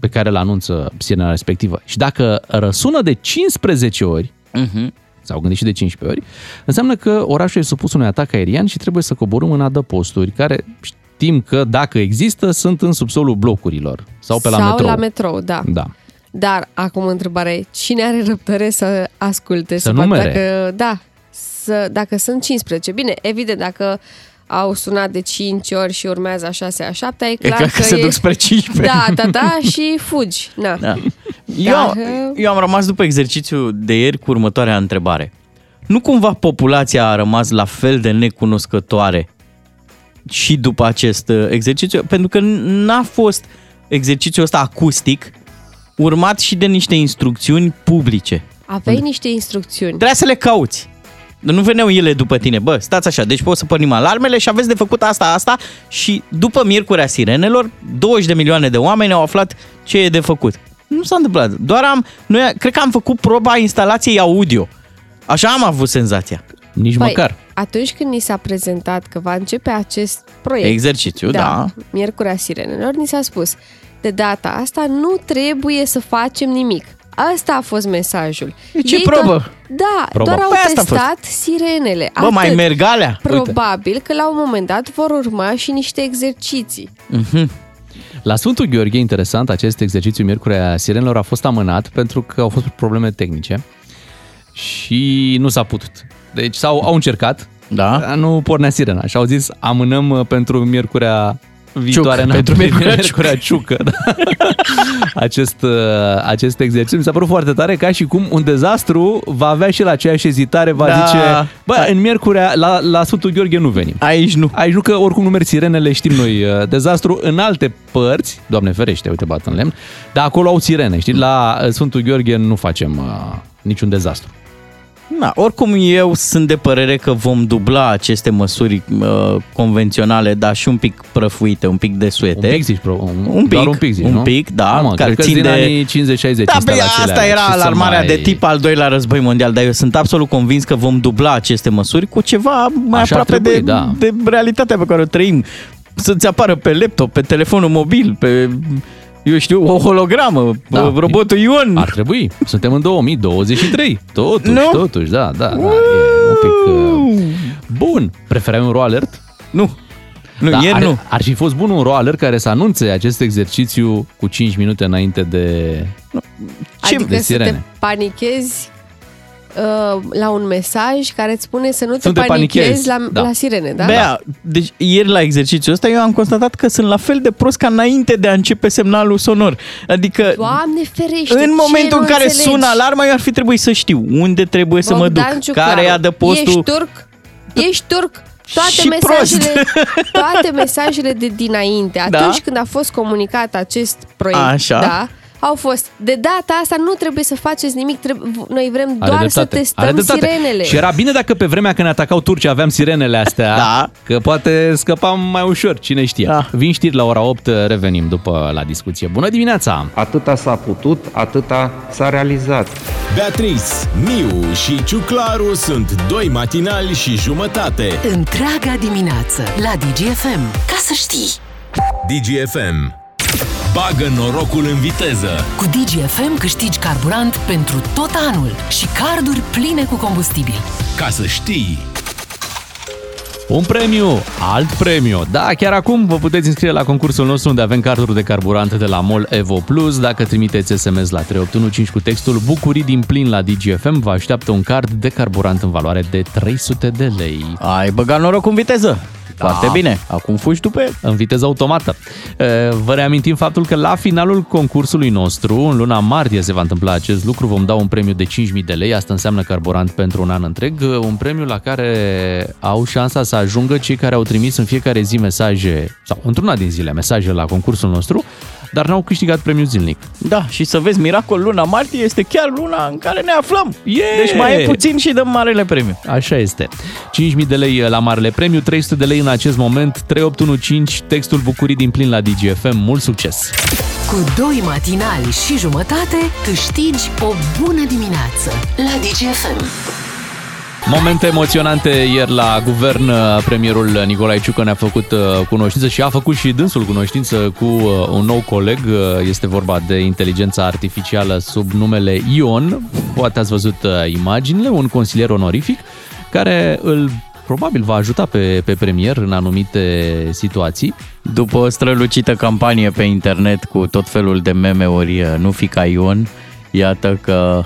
pe care îl anunță sirena respectivă. Și dacă răsună de 15 ori, Mhm. s-au gândit și de 15 ori, înseamnă că orașul e supus unui atac aerian și trebuie să coborâm în adăposturi, care știm că dacă există, sunt în subsolul blocurilor sau pe la Sau metrou. la metrou, da. Da. Dar acum întrebarea e, cine are răbdare să asculte? Să vadă numere. Dacă, da, să, dacă sunt 15. Bine, evident, dacă au sunat de 5 ori și urmează a 6 a 7 e E clar clar că se duc spre 15. Da, da, da, și fugi. Na. Da. Eu, Dar, eu am rămas după exercițiu de ieri cu următoarea întrebare. Nu cumva populația a rămas la fel de necunoscătoare și după acest uh, exercițiu? Pentru că n-a fost exercițiul ăsta acustic urmat și de niște instrucțiuni publice. Aveai niște instrucțiuni. Trebuia să le cauți. Nu veneau ele după tine. Bă, stați așa, deci pot să pornim alarmele și aveți de făcut asta, asta și după Miercurea Sirenelor, 20 de milioane de oameni au aflat ce e de făcut. Nu s-a întâmplat. Doar am, noi, cred că am făcut proba instalației audio. Așa am avut senzația. Nici Păi, măcar. atunci când ni s-a prezentat că va începe acest proiect, Exercițiu, da. Miercurea Sirenelor, ni s-a spus, de data asta nu trebuie să facem nimic. Asta a fost mesajul. E ce Ei probă? Doar, da, Probă. doar au Păi asta a fost. testat sirenele. Bă, mai Atât. merg alea? Probabil că la un moment dat vor urma și niște exerciții. La Sfântul Gheorghe, interesant, acest exercițiu Miercurea Sirenelor a fost amânat pentru că au fost probleme tehnice și nu s-a putut. Deci s-au, au încercat, Da. dar nu pornea sirena și au zis amânăm uh, pentru Miercurea viitoare, Ciuc, în- pentru Miercurea Miercurea Ciucă. Da. acest, uh, acest exercițiu. Mi s-a părut foarte tare, ca și cum un dezastru va avea și la aceeași ezitare, va Da. zice, bă, în Miercurea, la, la Sfântul Gheorghe nu venim. Aici nu. Aici nu, că oricum nu merg sirenele, știm noi, uh, dezastru în alte părți, doamne ferește, uite, bat în lemn, dar acolo au sirene, știi, la uh, Sfântul Gheorghe nu facem uh, niciun dezastru. Na, oricum eu sunt de părere că vom dubla aceste măsuri uh, convenționale, dar și un pic prăfuite, un pic desuete. Un pic zici, bro, un, Un pic, doar un pic zici, un nu? pic, da, Nu, mă, care cred că țin din de- anii 50-60 Da, pe instalațiile asta alea. era Ce să alarmarea mai- de tip al doilea război mondial, dar eu sunt absolut convins că vom dubla aceste măsuri cu ceva mai Așa ar aproape trebui, de, da. de realitatea pe care o trăim. Să-ți apară pe laptop, pe telefonul mobil, pe, eu știu, o hologramă, Da. da. robotul Ion. Ar trebui. Suntem în 2023. Totuși, Nu? totuși, da, da, da. E un pic... Uh... Bun. Preferai un RO alert? Nu, nu, Da, ieri ar, nu. ar fi fost bun un RO alert care să anunțe acest exercițiu cu 5 minute înainte de... Ce- adică de să sirene. te panichezi uh, la un mesaj care îți spune să nu te Să nu te panichezi, panichezi, la, da. la sirene, da? Bea, deci ieri la exercițiul ăsta eu am constatat că sunt la fel de prost ca înainte de a începe semnalul sonor. Adică Doamne ferește, în ce momentul în nu care înțelegi? sună alarma, eu ar fi trebuit să știu unde trebuie să mă duc, Bogdan Ciuclaru, care e adăpostul. Ești turc? Ești turc? Toate Și mesajele, toate mesajele de dinainte, Da. atunci când a fost comunicat acest proiect, Așa. da, au fost, de data asta nu trebuie să faceți nimic, trebuie, noi vrem Are doar să dreptate. testăm Are dreptate. sirenele. Și era bine dacă pe vremea când ne atacau turcii aveam sirenele astea, Da. că poate scăpam mai ușor, cine știe. Da. Vin știri la ora 8, revenim după la discuție. Bună dimineața! Atâta s-a putut, atâta s-a realizat. Beatrice, Miu și Ciuclaru sunt doi matinali și jumătate. Întreaga dimineață la DGFM. Ca să știi! DGFM. Bagă norocul în viteză. Cu DGFM câștigi carburant pentru tot anul și carduri pline cu combustibil. Ca să știi. Un premiu, alt premiu. Da, chiar acum vă puteți înscrie la concursul nostru unde avem carduri de carburant de la MOL Evo Plus. Dacă trimiteți SMS la 3815 cu textul Bucurii din plin la DGFM, vă așteaptă un card de carburant în valoare de 300 de lei. Ai băgat noroc în viteză. Foarte bine. Acum fugi tu pe el. în viteză automată. E, Vă reamintim faptul că la finalul concursului nostru, în luna martie se va întâmpla acest lucru, vom da un premiu de 5.000 de lei, asta înseamnă carburant pentru un an întreg, un premiu la care au șansa să ajungă cei care au trimis în fiecare zi mesaje, sau într-una din zile mesaje la concursul nostru, dar n-au câștigat premiul zilnic. Da, și să vezi, miracol, luna martie este chiar luna în care ne aflăm. Yeah! Deci mai e puțin și dăm marele premiu. Așa este. 5.000 de lei la marele premiu, 300 de lei în acest moment, 3815, textul Bucurii din plin la DGFM. Mult succes! Cu doi matinali și jumătate câștigi o bună dimineață la DGFM. Momente emoționante ieri la guvern. Premierul Nicolae Ciucă ne-a făcut uh, cunoștință și a făcut și dânsul cunoștință cu uh, un nou coleg. Uh, Este vorba de inteligența artificială sub numele Ion. Poate ați văzut uh, imaginile, un consilier onorific care îl probabil va ajuta pe, pe premier în anumite situații. După o strălucită campanie pe internet cu tot felul de meme-uri, nu fi ca Ion, iată că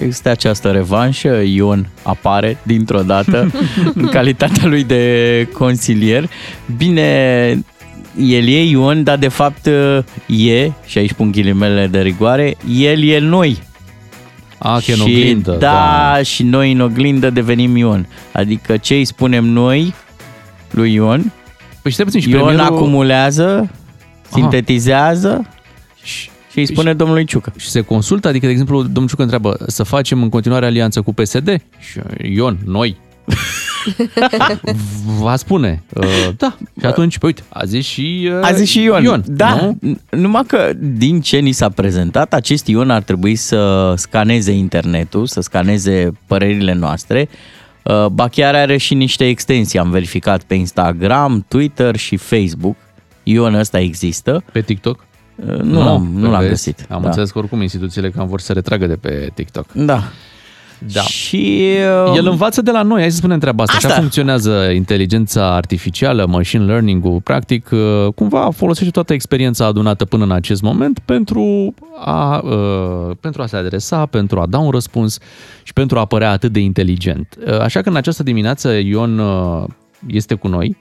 este această revanșă, Ion apare dintr-o dată în calitatea lui de consilier. Bine, el e Ion, dar de fapt e, și aici pun ghilimele de rigoare, el e noi. A, că e în și, oglindă. da, și noi în oglindă devenim Ion. Adică ce îi spunem noi lui Ion, Păi stai puțin, și Ion premierul... acumulează, sintetizează și îi spune domnului Ciucă. și se consultă, adică, de exemplu, domnul Ciucă întreabă să facem în continuare alianță cu PSD? Și Ion, noi. Va spune, uh, da. Și atunci, păi uite, a zis și uh, A zis și Ion. Ion da, nu? n- numai că din ce ni s-a prezentat, acest Ion ar trebui să scaneze internetul, să scaneze părerile noastre. Uh, Ba chiar are și niște extensii, am verificat pe Instagram, Twitter și Facebook. Ion ăsta există. Pe TikTok? Uh, Nu, l-am, nu l-am vezi? găsit. Am da. înțeles că oricum instituțiile cam vor să retragă de pe TikTok. Da. Da. Și... uh, El învață de la noi, hai să spunem treaba asta. Asta. Așa funcționează inteligența artificială, machine learning-ul, practic, uh, cumva folosește toată experiența adunată până în acest moment pentru a, uh, pentru a se adresa, pentru a da un răspuns și pentru a părea atât de inteligent. Uh, Așa că în această dimineață Ion uh, este cu noi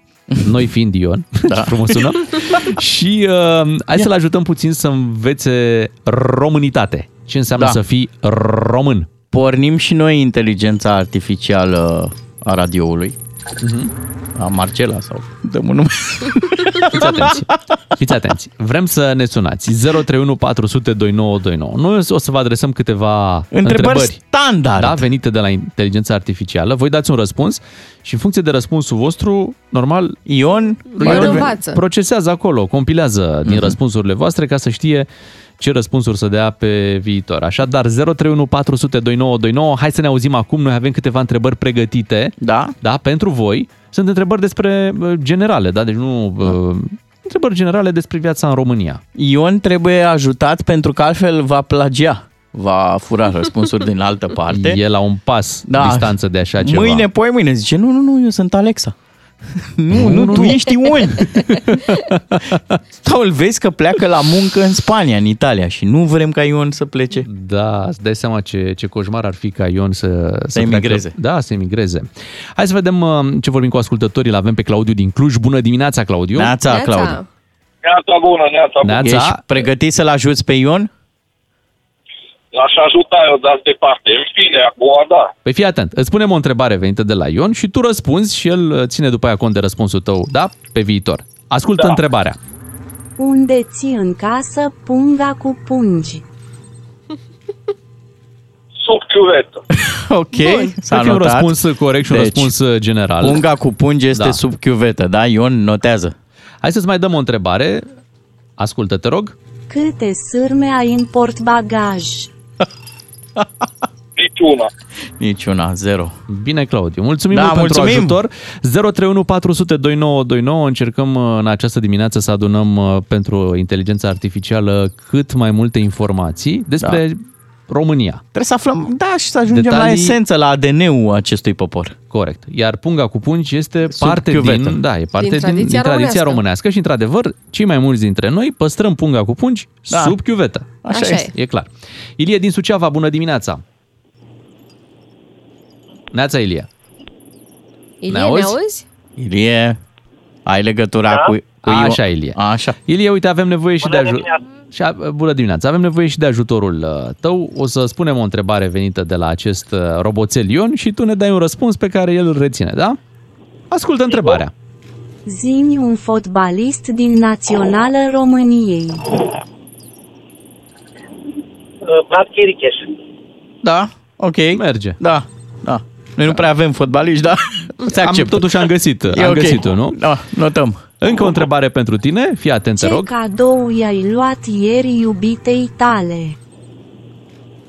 noi fiind Ion, da. frumos sună, și uh, hai să-l ajutăm puțin să învețe românitate. Ce înseamnă Da. să fii român? Pornim și noi inteligența artificială a radioului. A Marcela sau dăm un nume. Fiți atenți. Fiți atenți. Vrem să ne sunați. 031 400 2929. Noi o să vă adresăm câteva Întrebări întrebări standard. da, venite de la inteligența artificială. Voi dați un răspuns și în funcție de răspunsul vostru, normal, Ion, Ion Ion învață. procesează acolo, compilează din răspunsurile voastre ca să știe ce răspunsuri să dea pe viitor. Așadar, 031 400 2929. Hai să ne auzim acum. Noi avem câteva întrebări pregătite. Da? Da, pentru voi. Sunt întrebări despre uh, generale, da? Deci nu... Uh, întrebări generale despre viața în România. Ion trebuie ajutat pentru că altfel va plagia. Va fura răspunsuri din altă parte. E la un pas Da. distanță de așa ceva. Mâine, poi mâine, zice, nu, nu, nu, eu sunt Alexa. Nu, nu, nu, nu, tu nu. ești Ion. Sau îl vezi că pleacă la muncă în Spania, în Italia și nu vrem ca Ion să plece. Da, îți dai seama ce, ce coșmar ar fi ca Ion să, să emigreze. Pleacă. Da, să emigreze. Hai să vedem uh, ce vorbim cu ascultătorii. Îl avem pe Claudiu din Cluj. Bună dimineața, Claudiu! Neața, Neața. Claudiu. Neața bună, neața bună. Neața. Ești pregătit să-l ajuți pe Ion? L-aș ajuta eu, dar departe. În fine, acum, da. Păi fii atent, îți punem o întrebare venită de la Ion și tu răspunzi și el uh, ține după aia cont de răspunsul tău, da? Pe viitor. Ascultă Da. întrebarea. Unde ții în casă punga cu pungi? Sub chiuvetă. Ok, Să s-a fie un notat. răspuns corect și un Deci, răspuns uh, general. Punga cu pungi este Da. sub chiuvetă, da? Ion notează. Hai să-ți mai dăm o întrebare. Ascultă, te rog. Câte sârme ai în portbagaj? Niciuna. Niciuna, zero. Bine, Claudiu. Mulțumim Da, mult pentru mulțumim. ajutor. 031 400 2929. Încercăm uh, în această dimineață să adunăm uh, pentru inteligența artificială cât mai multe informații despre Da. România. Trebuie să aflăm, da, și să ajungem la Detalii- esență, la ADN-ul acestui popor. Corect. Iar punga cu pungi este Sub parte chiuvetă. din, da, e parte Din din, tradiția din tradiția românească. românească și, într-adevăr, cei mai mulți dintre noi păstrăm punga cu pungi Da. sub chiuvetă. Așa, Așa este. E clar. Ilie din Suceava, bună dimineața! Neața, Ilie. Ilie, Ne ne auzi? auzi? Ilie, ai legătura Da? cu, cu Așa, Ion? Ilie. Așa. Ilie, uite, avem nevoie și Bună de ajutor. dimineața. Și a- bună dimineața! Avem nevoie și de ajutorul uh, tău. O să spunem o întrebare venită de la acest uh, roboțel Ion și tu ne dai un răspuns pe care el îl reține, da? Ascultă întrebarea. Zimi un fotbalist din Națională României. Vlad Chiricheș. Da, ok. Merge. Da, da. Noi nu prea avem fotbaliști, da? Se Am, acceptă. totuși am găsit, E am ok. găsit-o, nu? Da, notăm. Încă o întrebare pentru tine. Fii atent, te Ce rog. cadou i-ai luat ieri iubitei tale?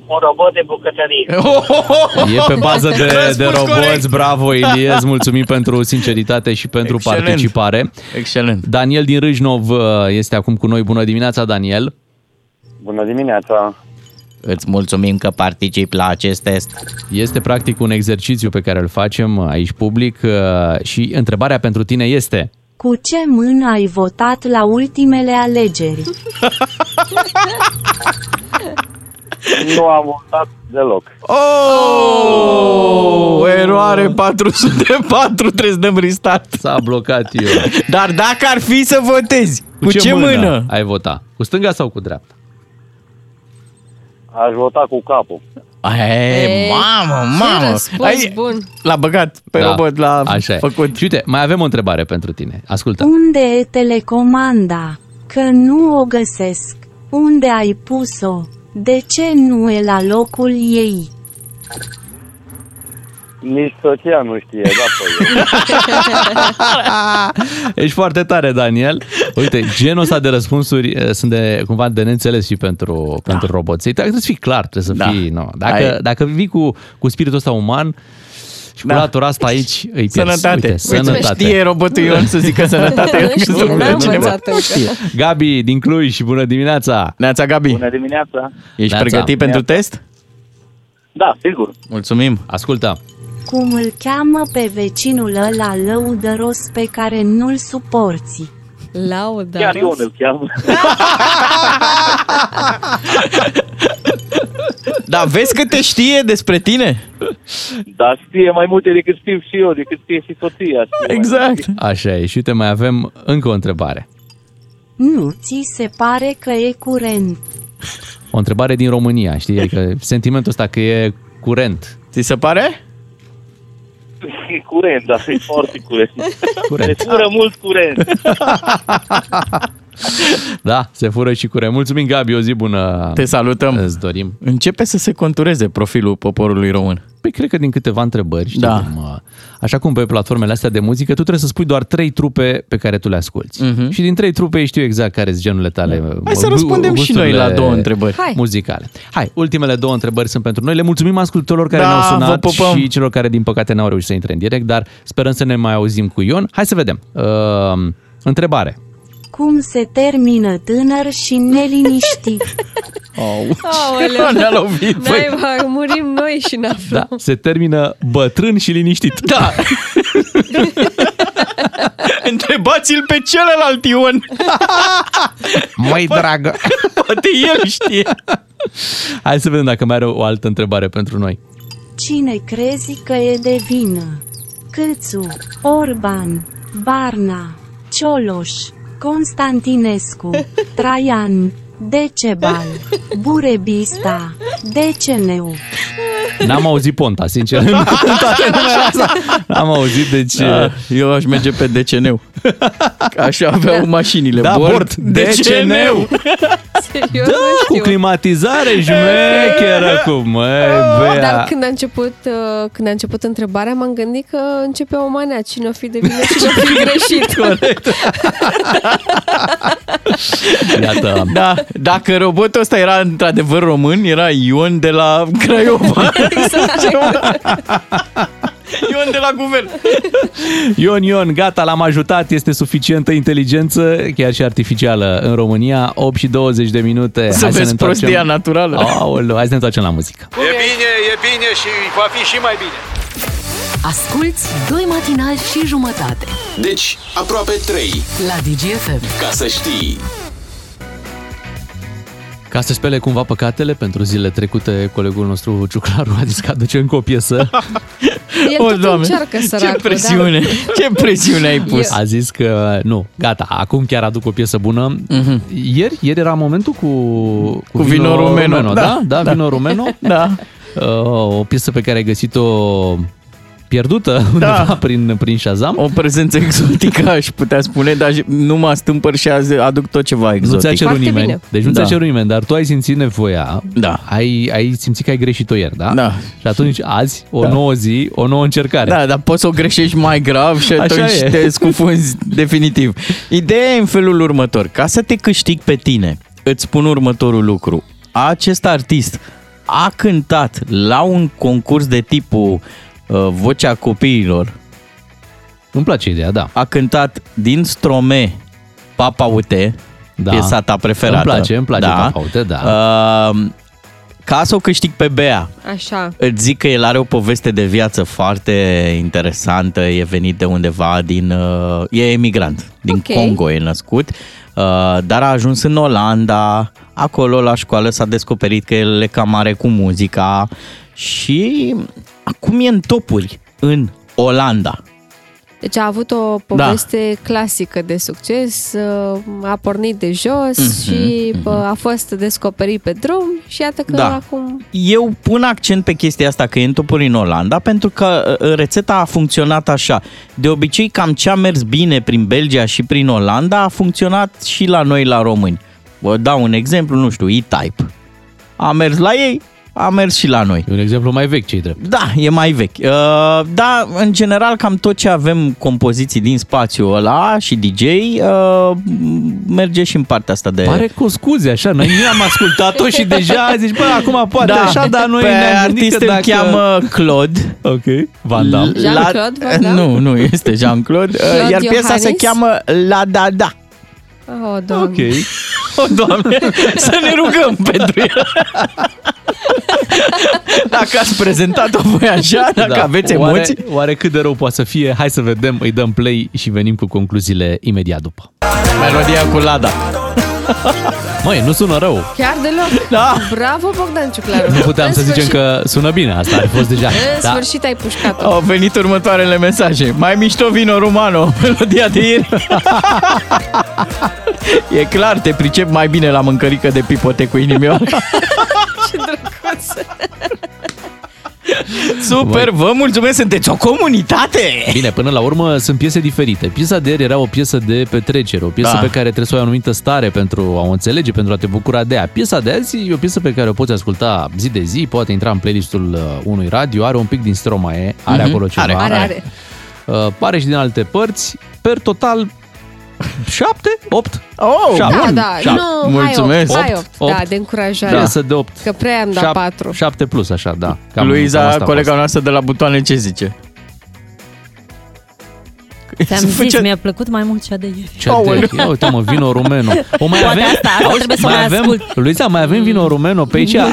Un robot de bucătărie. E pe bază de, Răspuns de roboți. corect. Bravo, Ilie. Îți mulțumim pentru sinceritate și pentru Excelent. participare. Excelent. Daniel din Râșnov uh, este acum cu noi. Bună dimineața, Daniel. Bună dimineața. Îți mulțumim că participi la acest test. Este practic un exercițiu pe care îl facem aici public uh, și întrebarea pentru tine este Cu ce mână ai votat la ultimele alegeri? Nu am votat deloc. Oh! Eroare 404, trebuie să dăm restart. s-a blocat eu. Dar dacă ar fi să votezi, cu, ce, mână? ai vota? Cu stânga sau cu dreapta? Aș vota cu capul. Ai, Ei, mamă, ce mamă. răspuns bun. L-a băgat pe Da, robot, l-a Așa e. făcut. Și uite, mai avem o întrebare pentru tine. Ascultă. Unde e telecomanda? Că nu o găsesc. Unde ai pus-o? De ce nu e la locul ei? Nici soția nu știe, da, păi. Ești foarte tare, Daniel. Uite, genul ăsta de răspunsuri eh, sunt de, cumva de neînțeles și pentru, da. pentru roboții. Dacă trebuie să fii clar, trebuie să Da. fii... Nu. Dacă, Ai- dacă vii cu, cu spiritul ăsta uman și cu Da. latura asta aici, îi pierzi. Sănătate. Uite, Uite, sănătate. știe robotul Ion să zică sănătate. Nu știu, Să n-am cineva. învățat încă. Gabi din Cluj și bună dimineața! Neața, Gabi. Bună dimineața. Ești Neața. pregătit pentru test? Da, sigur. Mulțumim. Ascultă, Cum îl cheamă pe vecinul ăla lăudăros pe care nu-l suporți? Laudă. Chiar eu îl cheamă. Da, vezi că te știe despre tine? Dar știe mai multe decât știu și eu, decât știe și soția. Știe mai Exact. Așa e. Și uite, mai avem încă o întrebare. Nu ți se pare că e curent? O întrebare din România, știi? Adică sentimentul ăsta că e curent. Ți se pare? E curent, da, e foarte curent. Curent. Se fură mult curent. Da, se fură și curent. Mulțumim, Gabi, o zi bună. Te salutăm. Îți dorim. Începe să se contureze profilul poporului român. Păi cred că din câteva întrebări, știi Da. cum, uh, așa cum pe platformele astea de muzică, tu trebuie să spui doar trei trupe pe care tu le asculti. Mhm. Și din trei trupe ei știu exact care sunt genurile tale. Hai să gu- răspundem și noi la gusturile două întrebări. Hai. Muzicale. Hai, ultimele două întrebări sunt pentru noi. Le mulțumim ascultătorilor care Da, ne-au vă sunat pupăm. și celor care din păcate n-au reușit să intre în direct, dar sperăm să ne mai auzim cu Ion. Hai să vedem. Uh, întrebare. Cum se termină tânăr și neliniștit? Aoleu. Ne-a lovit. Băi, Naiba, murim noi și ne aflăm. Da, se termină bătrân și liniștit. Da. Întrebați-l pe celălalt Ion. Mai dragă. Poate el știe. Hai să vedem dacă mai are o altă întrebare pentru noi. Cine crezi că e de vină? Câțu, Orban, Barna, Cioloș, Constantinescu, Traian, Decebal, Burebista, Deceneu. N-am auzit Ponta, sincer. În toate numele astea. N-am auzit, deci... Da, eu aș merge pe deceneu. Că așa aveau mașinile. Da, bord, deceneu. Serios, Da, nu cu știu. climatizare șmecheră, cu măi, băia. Dar când a început, uh, când a început întrebarea, m-am gândit că începe o manea. Cine o fi de vină, cine o fi greșit. Corect. Iată, Da, dacă robotul ăsta era într-adevăr român, era Ion de la Craiova. Exact. Ion de la guvern. Ion, Ion, gata, l-am ajutat, este suficientă inteligență, chiar și artificială, în România, 8 și 20 de minute. Să vezi prostia naturală. Aoleu, hai să ne întoarcem la muzică. E bine, e bine și va fi și mai bine. Asculți doi matinali și jumătate Deci, aproape 3. la DGFM. Ca să știi. Ca să spele cumva păcatele, pentru zilele trecute, colegul nostru Ciuclaru a zis că aduce încă o piesă. El O, tot Doamne, încearcă, Ce săracul. presiune, ce presiune ai pus. A zis că nu, gata, acum chiar aduc o piesă bună. Mhm. Ieri, ieri era momentul cu, Cu Vino Rumeno, da? da, Da, da. Vino Rumeno. Da. Uh, o piesă pe care ai găsit-o pierdută Da. undeva prin, prin Shazam. O prezență exotică, aș putea spune, dar nu mă stâmpăr și azi aduc tot ceva Nu exotic. ți-a cerut Foarte nimeni. bine. Deci nu Da. ți-a cerut nimeni, dar tu ai simțit nevoia. Da. Ai, ai simțit că ai greșit-o ieri, da? Da. Și atunci, azi, o Da. nouă zi, o nouă încercare. Da, dar poți să o greșești mai grav și Așa atunci e. te scufunzi definitiv. Ideea e în felul următor. Ca să te câștig pe tine, îți spun următorul lucru. Acest artist a cântat la un concurs de tipul uh, Vocea Copiilor, Îmi place ideea, da. a cântat din Strome Papa Ute, Da. piesa ta preferată. Îmi place, îmi place Papa Ute, da. Uh, ca să o câștig pe Bea, Așa. Îți zic că el are o poveste de viață foarte interesantă, e venit de undeva din... Uh, e emigrant, din Ok. Congo e născut, uh, dar a ajuns în Olanda, acolo la școală s-a descoperit că el e cam mare cu muzica și acum e în topuri în Olanda. Deci a avut o poveste clasică de succes, uh, a pornit de jos Mhm, și bă, a fost descoperit pe drum și iată că Da. acum... Eu pun accent pe chestia asta că e în topuri în Olanda pentru că uh, rețeta a funcționat așa. De obicei cam ce a mers bine prin Belgia și prin Olanda a funcționat și la noi la români. Vă dau un exemplu, nu știu, E-Type. A mers la ei, a mers și la noi. E un exemplu mai vechi, cei drept. Da, e mai vechi. Uh, da, în general, cam tot ce avem compoziții din spațiul ăla și DJ uh, merge și în partea asta de... Pare cu scuze, așa, noi nu am ascultat-o și deja zici, bă, acum poate așa, dar noi pe ne-am gândit artist că îl dacă... cheamă Claude. Ok, Van Damme. Jean-Claude Van Damme? Nu, nu este Jean-Claude. Claude Iar piesa se Iohannis? cheamă La Da Da. Oh, doamne. Ok. O, Doamne, să ne rugăm pentru el. Dacă ați prezentat-o voi așa, dacă aveți emoții. Da. Oare, oare cât de rău poate să fie? Hai să vedem, îi dăm play și venim cu concluziile imediat după. Melodia cu Lada. Măi, nu sună rău. Chiar deloc. Da. Bravo, Bogdan Ciuclaru. Nu puteam În să zicem sfârșit- că sună bine, asta ar fi fost deja. În Da. sfârșit ai pușcat-o. Au venit următoarele mesaje. Mai mișto vino romano, melodia de ieri. e clar, te pricep mai bine la mâncărică de pipote cu inimioară. Super, vă mulțumesc, sunteți o comunitate! Bine, până la urmă sunt piese diferite. Piesa de ieri era o piesă de petrecere, o piesă Da. pe care trebuie să o ai o anumită stare pentru a o înțelege, pentru a te bucura de ea. Piesa de azi e o piesă pe care o poți asculta zi de zi, poate intra în playlistul uh, unui radio, are un pic din Stromae, are Mhm. acolo ceva. Are, Are, are. Uh, pare și din alte părți. Per total, 7? 8? Oh, Șapte. Da, Bun. da, Șapte. nu, Mulțumesc. hai 8, hai Opt, 8, da, opt. de încurajare. Piesă de 8. Că prea am dat 4. 7 plus, așa, da. Cam- cam Luiza, asta a colega fost. noastră de la butoane, ce zice? Ți-am Se zis, făcea- mi-a plăcut mai mult cea de ieri. Ce de, ia uite mă, vino rumeno. O mai Poate avem, asta, asta trebuie să mai mai avem, ascult. Luiza, mai avem vino rumeno pe aici? Hai,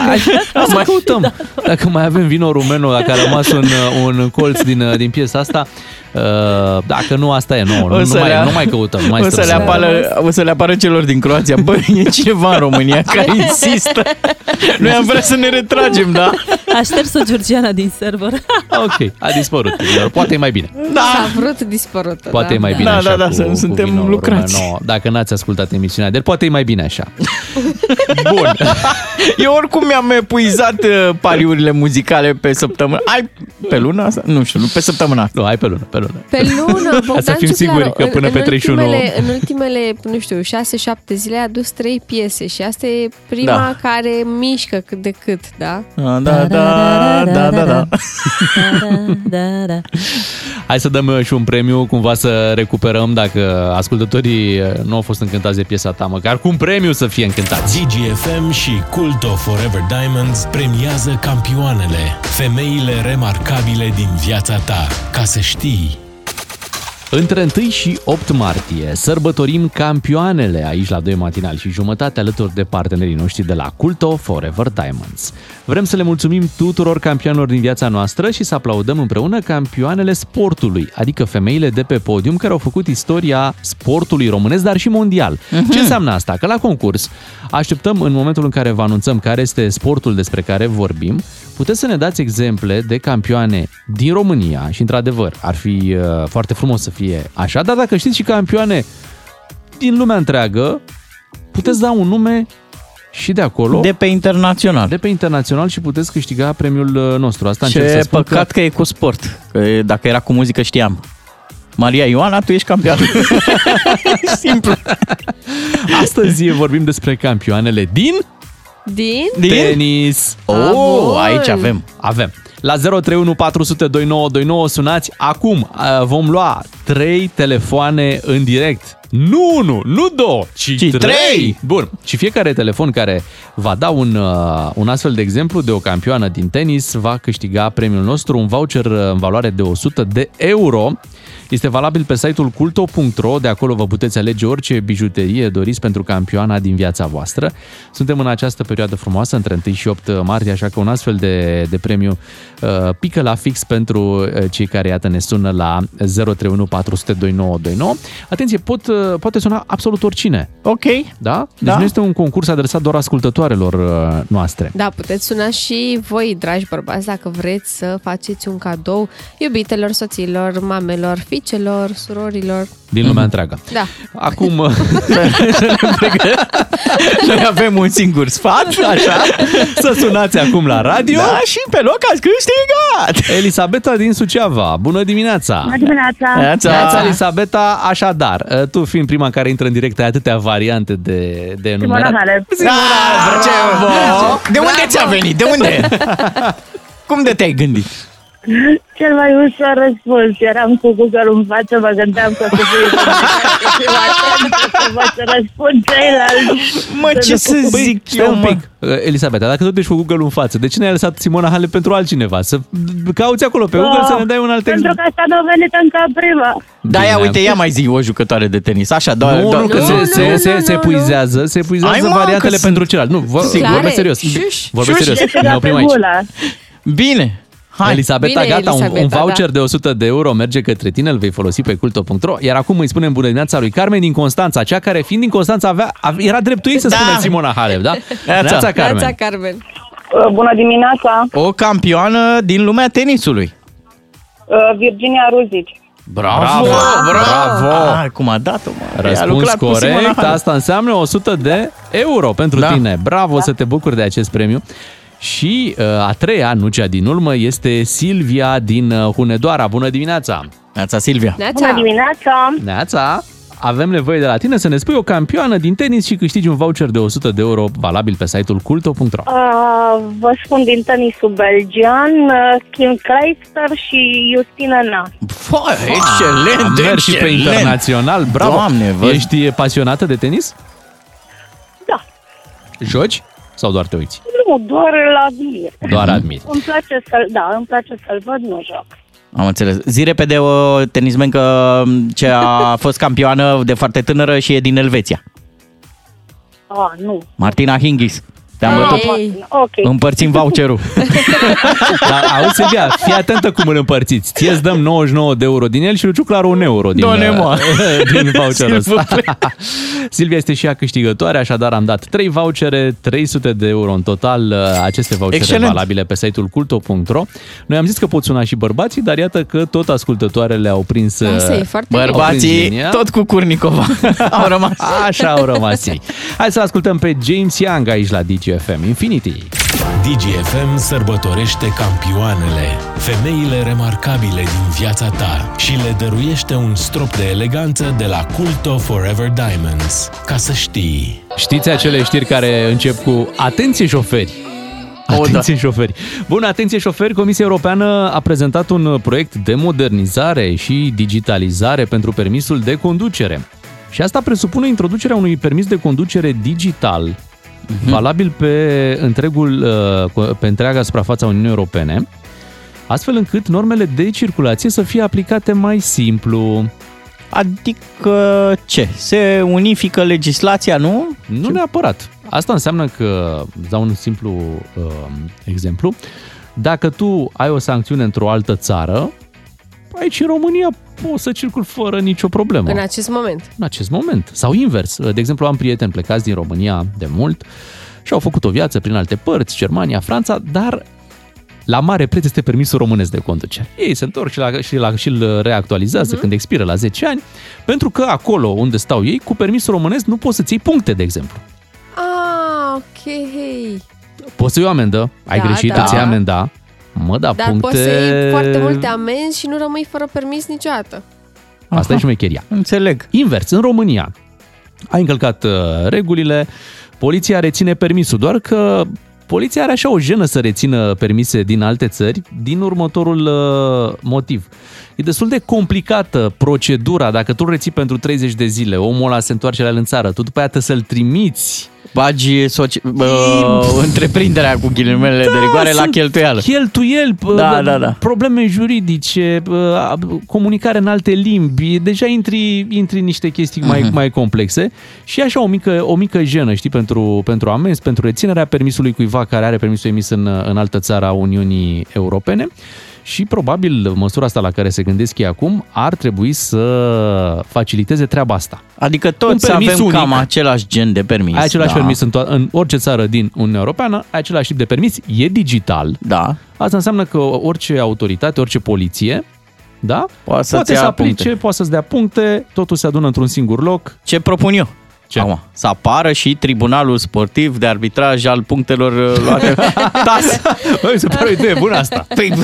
hai să căutăm. Dacă mai avem vino rumeno, dacă a rămas un, un colț din, din piesa asta, uh, dacă nu, asta e, nu, nu, nu, mai, nu mai căutăm. Nu mai o, să le stresăm. apară, o să le apară celor din Croația. Băi, e cineva în România care insistă. Noi am vrea să ne retragem, da? A șters-o Georgiana din server. Ok, a dispărut. Poate e mai bine. S-a vrut dispărută. Poate da. e mai bine Da, așa da, da, cu, să nu cu suntem vino lucrați. Romano. Dacă n-ați ascultat emisiunea, deci poate e mai bine așa. Bun. Eu oricum mi-am epuizat uh, pariurile muzicale pe săptămână. Ai pe luna asta? Nu știu, nu, pe săptămâna asta. Nu, hai pe lună, pe lună. Pe lună, Bogdan Să fim Ciuclaru, siguri că în- până în pe 31 Ultimele, în ultimele, nu știu, 6-7 zile a adus 3 piese și asta e prima Da. care mișcă cât de cât, da? Da, da, da, da, da, da. da, da. Hai să dăm uh, și un premiu, cumva să recuperăm dacă ascultătorii uh, nu au fost încântați de piesa ta, măcar cu un premiu să fie încântați. DGFM și Culto Forever Diamonds premiază campioanele, femeile remarcabile din viața ta. Ca să știi, Între 1 și 8 martie sărbătorim campioanele aici la 2 matinal și jumătate alături de partenerii noștri de la Culto Forever Diamonds. Vrem să le mulțumim tuturor campioanelor din viața noastră și să aplaudăm împreună campioanele sportului, adică femeile de pe podium care au făcut istoria sportului românesc, dar și mondial. Ce înseamnă asta? Că la concurs așteptăm în momentul în care vă anunțăm care este sportul despre care vorbim, puteți să ne dați exemple de campioane din România și într-adevăr ar fi uh, foarte frumos să fie așa, dar dacă știți și campioane din lumea întreagă, puteți da un nume și de acolo. De pe internațional. De pe internațional și puteți câștiga premiul uh, nostru. Asta încerc Ce să spun păcat că... e cu sport. Că dacă era cu muzică știam. Maria Ioana, tu ești campion. Simplu. Astăzi vorbim despre campioanele din Din? Din? tenis. Oh, bun. aici avem. Avem. La 031 400 2929 sunați acum. Uh, Vom lua 3 telefoane în direct. Nu unu, nu două, ci, Ci trei. trei. Bun. Și fiecare telefon care va da un, uh, un astfel de exemplu de o campioană din tenis va câștiga premiul nostru, un voucher uh, în valoare de 100 de euro. Este valabil pe site-ul culto.ro, de acolo vă puteți alege orice bijuterie doriți pentru campioana din viața voastră. Suntem în această perioadă frumoasă, între 1 și 8 martie, așa că un astfel de, de premiu uh, pică la fix pentru uh, cei care, iată, ne sună la 031 400 2929. Atenție, pot, uh, poate suna absolut oricine, Ok. da? Deci Da. nu este un concurs adresat doar ascultătoarelor uh, noastre. Da, puteți suna și voi, dragi bărbați, dacă vreți să faceți un cadou iubitelor, soților, mamelor, fiicelor, surorilor. Din lumea întreagă. Da. Acum, uh, Noi avem un singur sfat. așa, să sunați acum la radio. Da, și pe loc ați câștigat. Elisabeta din Suceava, bună dimineața! Bună dimineața! Neața. Neața, Elisabeta, așadar, uh, tu fiind prima care intră în direct, ai atâtea variante de, de Simona enumerat. Halep. Ah, bravo! De unde ți-a venit? De unde? Cum de te-ai gândit? Cel mai ușor răspuns. Eram cu Google în față, mă gândeam că o să fie fiu atentă să vă să răspund ceilalți. Mă, ce să Băi, zic stai eu, un mă? pic. Uh, Elisabeta, dacă tot ești cu Google în față, de ce ne-ai lăsat Simona Halep pentru altcineva? Să cauți acolo pe Google să ne dai un alt Pentru exemplu. că asta nu a venit încă prima. Da, ia, uite, ia mai zi o jucătoare de tenis. Așa, doar... Nu, doar nu, că se, se, se, se puizează, se Hai, puizează mă, variantele că pentru celălalt. Nu, vă, Clare, vorbesc serios. șuși, Vorbesc șuși, serios. este Ne oprim aici. Bine. Hai. Elisabeta, Bine, gata, un, un Elisabeta, voucher da. de 100 de euro merge către tine, îl vei folosi pe culto.ro. Iar acum îi spunem bună dimineața lui Carmen din Constanța, cea care fiind din Constanța avea, ave- era dreptul ei să Da. spună Simona Halep, da? Neața. Neața, Carmen. Neața, Carmen. Uh, Bună dimineața, O campioană din lumea tenisului. Uh, Virginia Ruzici. Bravo! Bravo! Bravo! Ah, cum a dat-o, mă. A Răspuns lucrat cu Simona corect, Halep. asta înseamnă 100 de euro pentru Da. tine. Bravo să te bucuri de acest premiu. Și uh, a treia, nu cea din urmă, este Silvia din uh, Hunedoara. Bună dimineața! Neața, Silvia! Bună dimineața! Neața! Avem nevoie de la tine să ne spui o campioană din tenis și câștigi un voucher de 100 de euro valabil pe site-ul culto.ro. Uh, vă spun din tenisul belgian, uh, Kim Kleister și Justina Na. Fă, excelent, Am mers și pe excelent. internațional, bravo! Doamne, vă- Ești pasionată de tenis? Da. Joci? Sau doar te uiți? Nu, doar la admir. Doar admiri. Îmi place să-l, da, îmi place să-l văd, nu joc. Am înțeles. Zi repede o tenismencă ce a fost campioană de foarte tânără și e din Elveția. Ah, nu. Martina Hingis. Te-am Ah, bătut. Martina, Ok. Împărțim voucherul. Dar auzi, Silvia, fii atentă cum îl împărțiți. Ție îți dăm 99 de euro din el și Luciu Clar un euro din, Doamne, mă. din voucherul S'il vous ăsta. Silvia este și ea câștigătoare, așadar am dat 3 vouchere, 300 de euro în total, aceste vouchere Excelent. valabile pe site-ul culto.ro. Noi am zis că pot suna și bărbații, dar iată că tot ascultătoarele au prins Asta e uh, foarte au prins Bărbații, linia. tot cu Curnicova, au rămas. Așa au rămas ei. Hai să ascultăm pe James Young aici la DGFM Infinity. DGFM sărbătorește campioanele, femeile remarcabile din viața ta și le dăruiește un strop de eleganță de la Culto Forever Diamonds. Ca să știi... Știți acele știri care încep cu Atenție șoferi! Atenție șoferi! Bun, atenție șoferi! Comisia Europeană a prezentat un proiect de modernizare și digitalizare pentru permisul de conducere. Și asta presupune introducerea unui permis de conducere digital valabil pe, întregul, uh, pe întreaga suprafața Uniunii Europene, astfel încât normele de circulație să fie aplicate mai simplu. Adică ce? Se unifică legislația, nu? Nu neapărat. Asta înseamnă că, îți dau un simplu uh, exemplu, dacă tu ai o sancțiune într-o altă țară, aici în România poți să circul fără nicio problemă. În acest moment. în acest moment. Sau invers. De exemplu, am prieteni plecați din România de mult și au făcut o viață prin alte părți, Germania, Franța, dar la mare preț este permisul românesc de conducere. Ei se întorc și, la, și, la, și îl reactualizează uh-huh. când expiră la 10 ani, pentru că acolo unde stau ei, cu permisul românesc nu poți să-ți iei puncte, de exemplu. Ah, ok. Poți să iei o amendă, ai Da, greșit, da. îți iei amenda, mă, da, Dar puncte... poți să iei foarte multe amenzi și nu rămâi fără permis niciodată. Asta e șmecheria. Înțeleg. Invers, în România, ai încălcat uh, regulile, poliția reține permisul, doar că poliția are așa o jenă să rețină permise din alte țări, din următorul uh, motiv. E destul de complicată procedura, dacă tu îl reții pentru 30 de zile, omul ăla se întoarce la el în țară, tu după aia trebuie să-l trimiți Bagi soci... uh, întreprinderea cu ghilimele de rigoare la Da, sunt cheltuială. Cheltuieli, Da, da, da, da. probleme juridice, bă, comunicare în alte limbi, deja intri, intri în niște chestii mai, Mhm. mai complexe și e așa o mică, o mică jenă, știi, pentru, pentru amenzi, pentru reținerea permisului cuiva care are permisul emis în, în altă țară a Uniunii Europene. Și probabil măsura asta la care se gândesc ei acum ar trebui să faciliteze treaba asta. Adică Un toți permis avem unic. cam același gen de permis. Ai același da. permis în, to- în orice țară din Uniunea Europeană, ai același tip de permis, e digital. Da. Asta înseamnă că orice autoritate, orice poliție, da? Poate să-ți poate ia să aplice, puncte. poate să-ți dea puncte, totul se adună într-un singur loc. Ce propun eu? Ce? Acum, să apară și tribunalul sportiv de arbitraj al punctelor uh, luate. Tas! Băi, se pare o idee bună asta. Păi, cum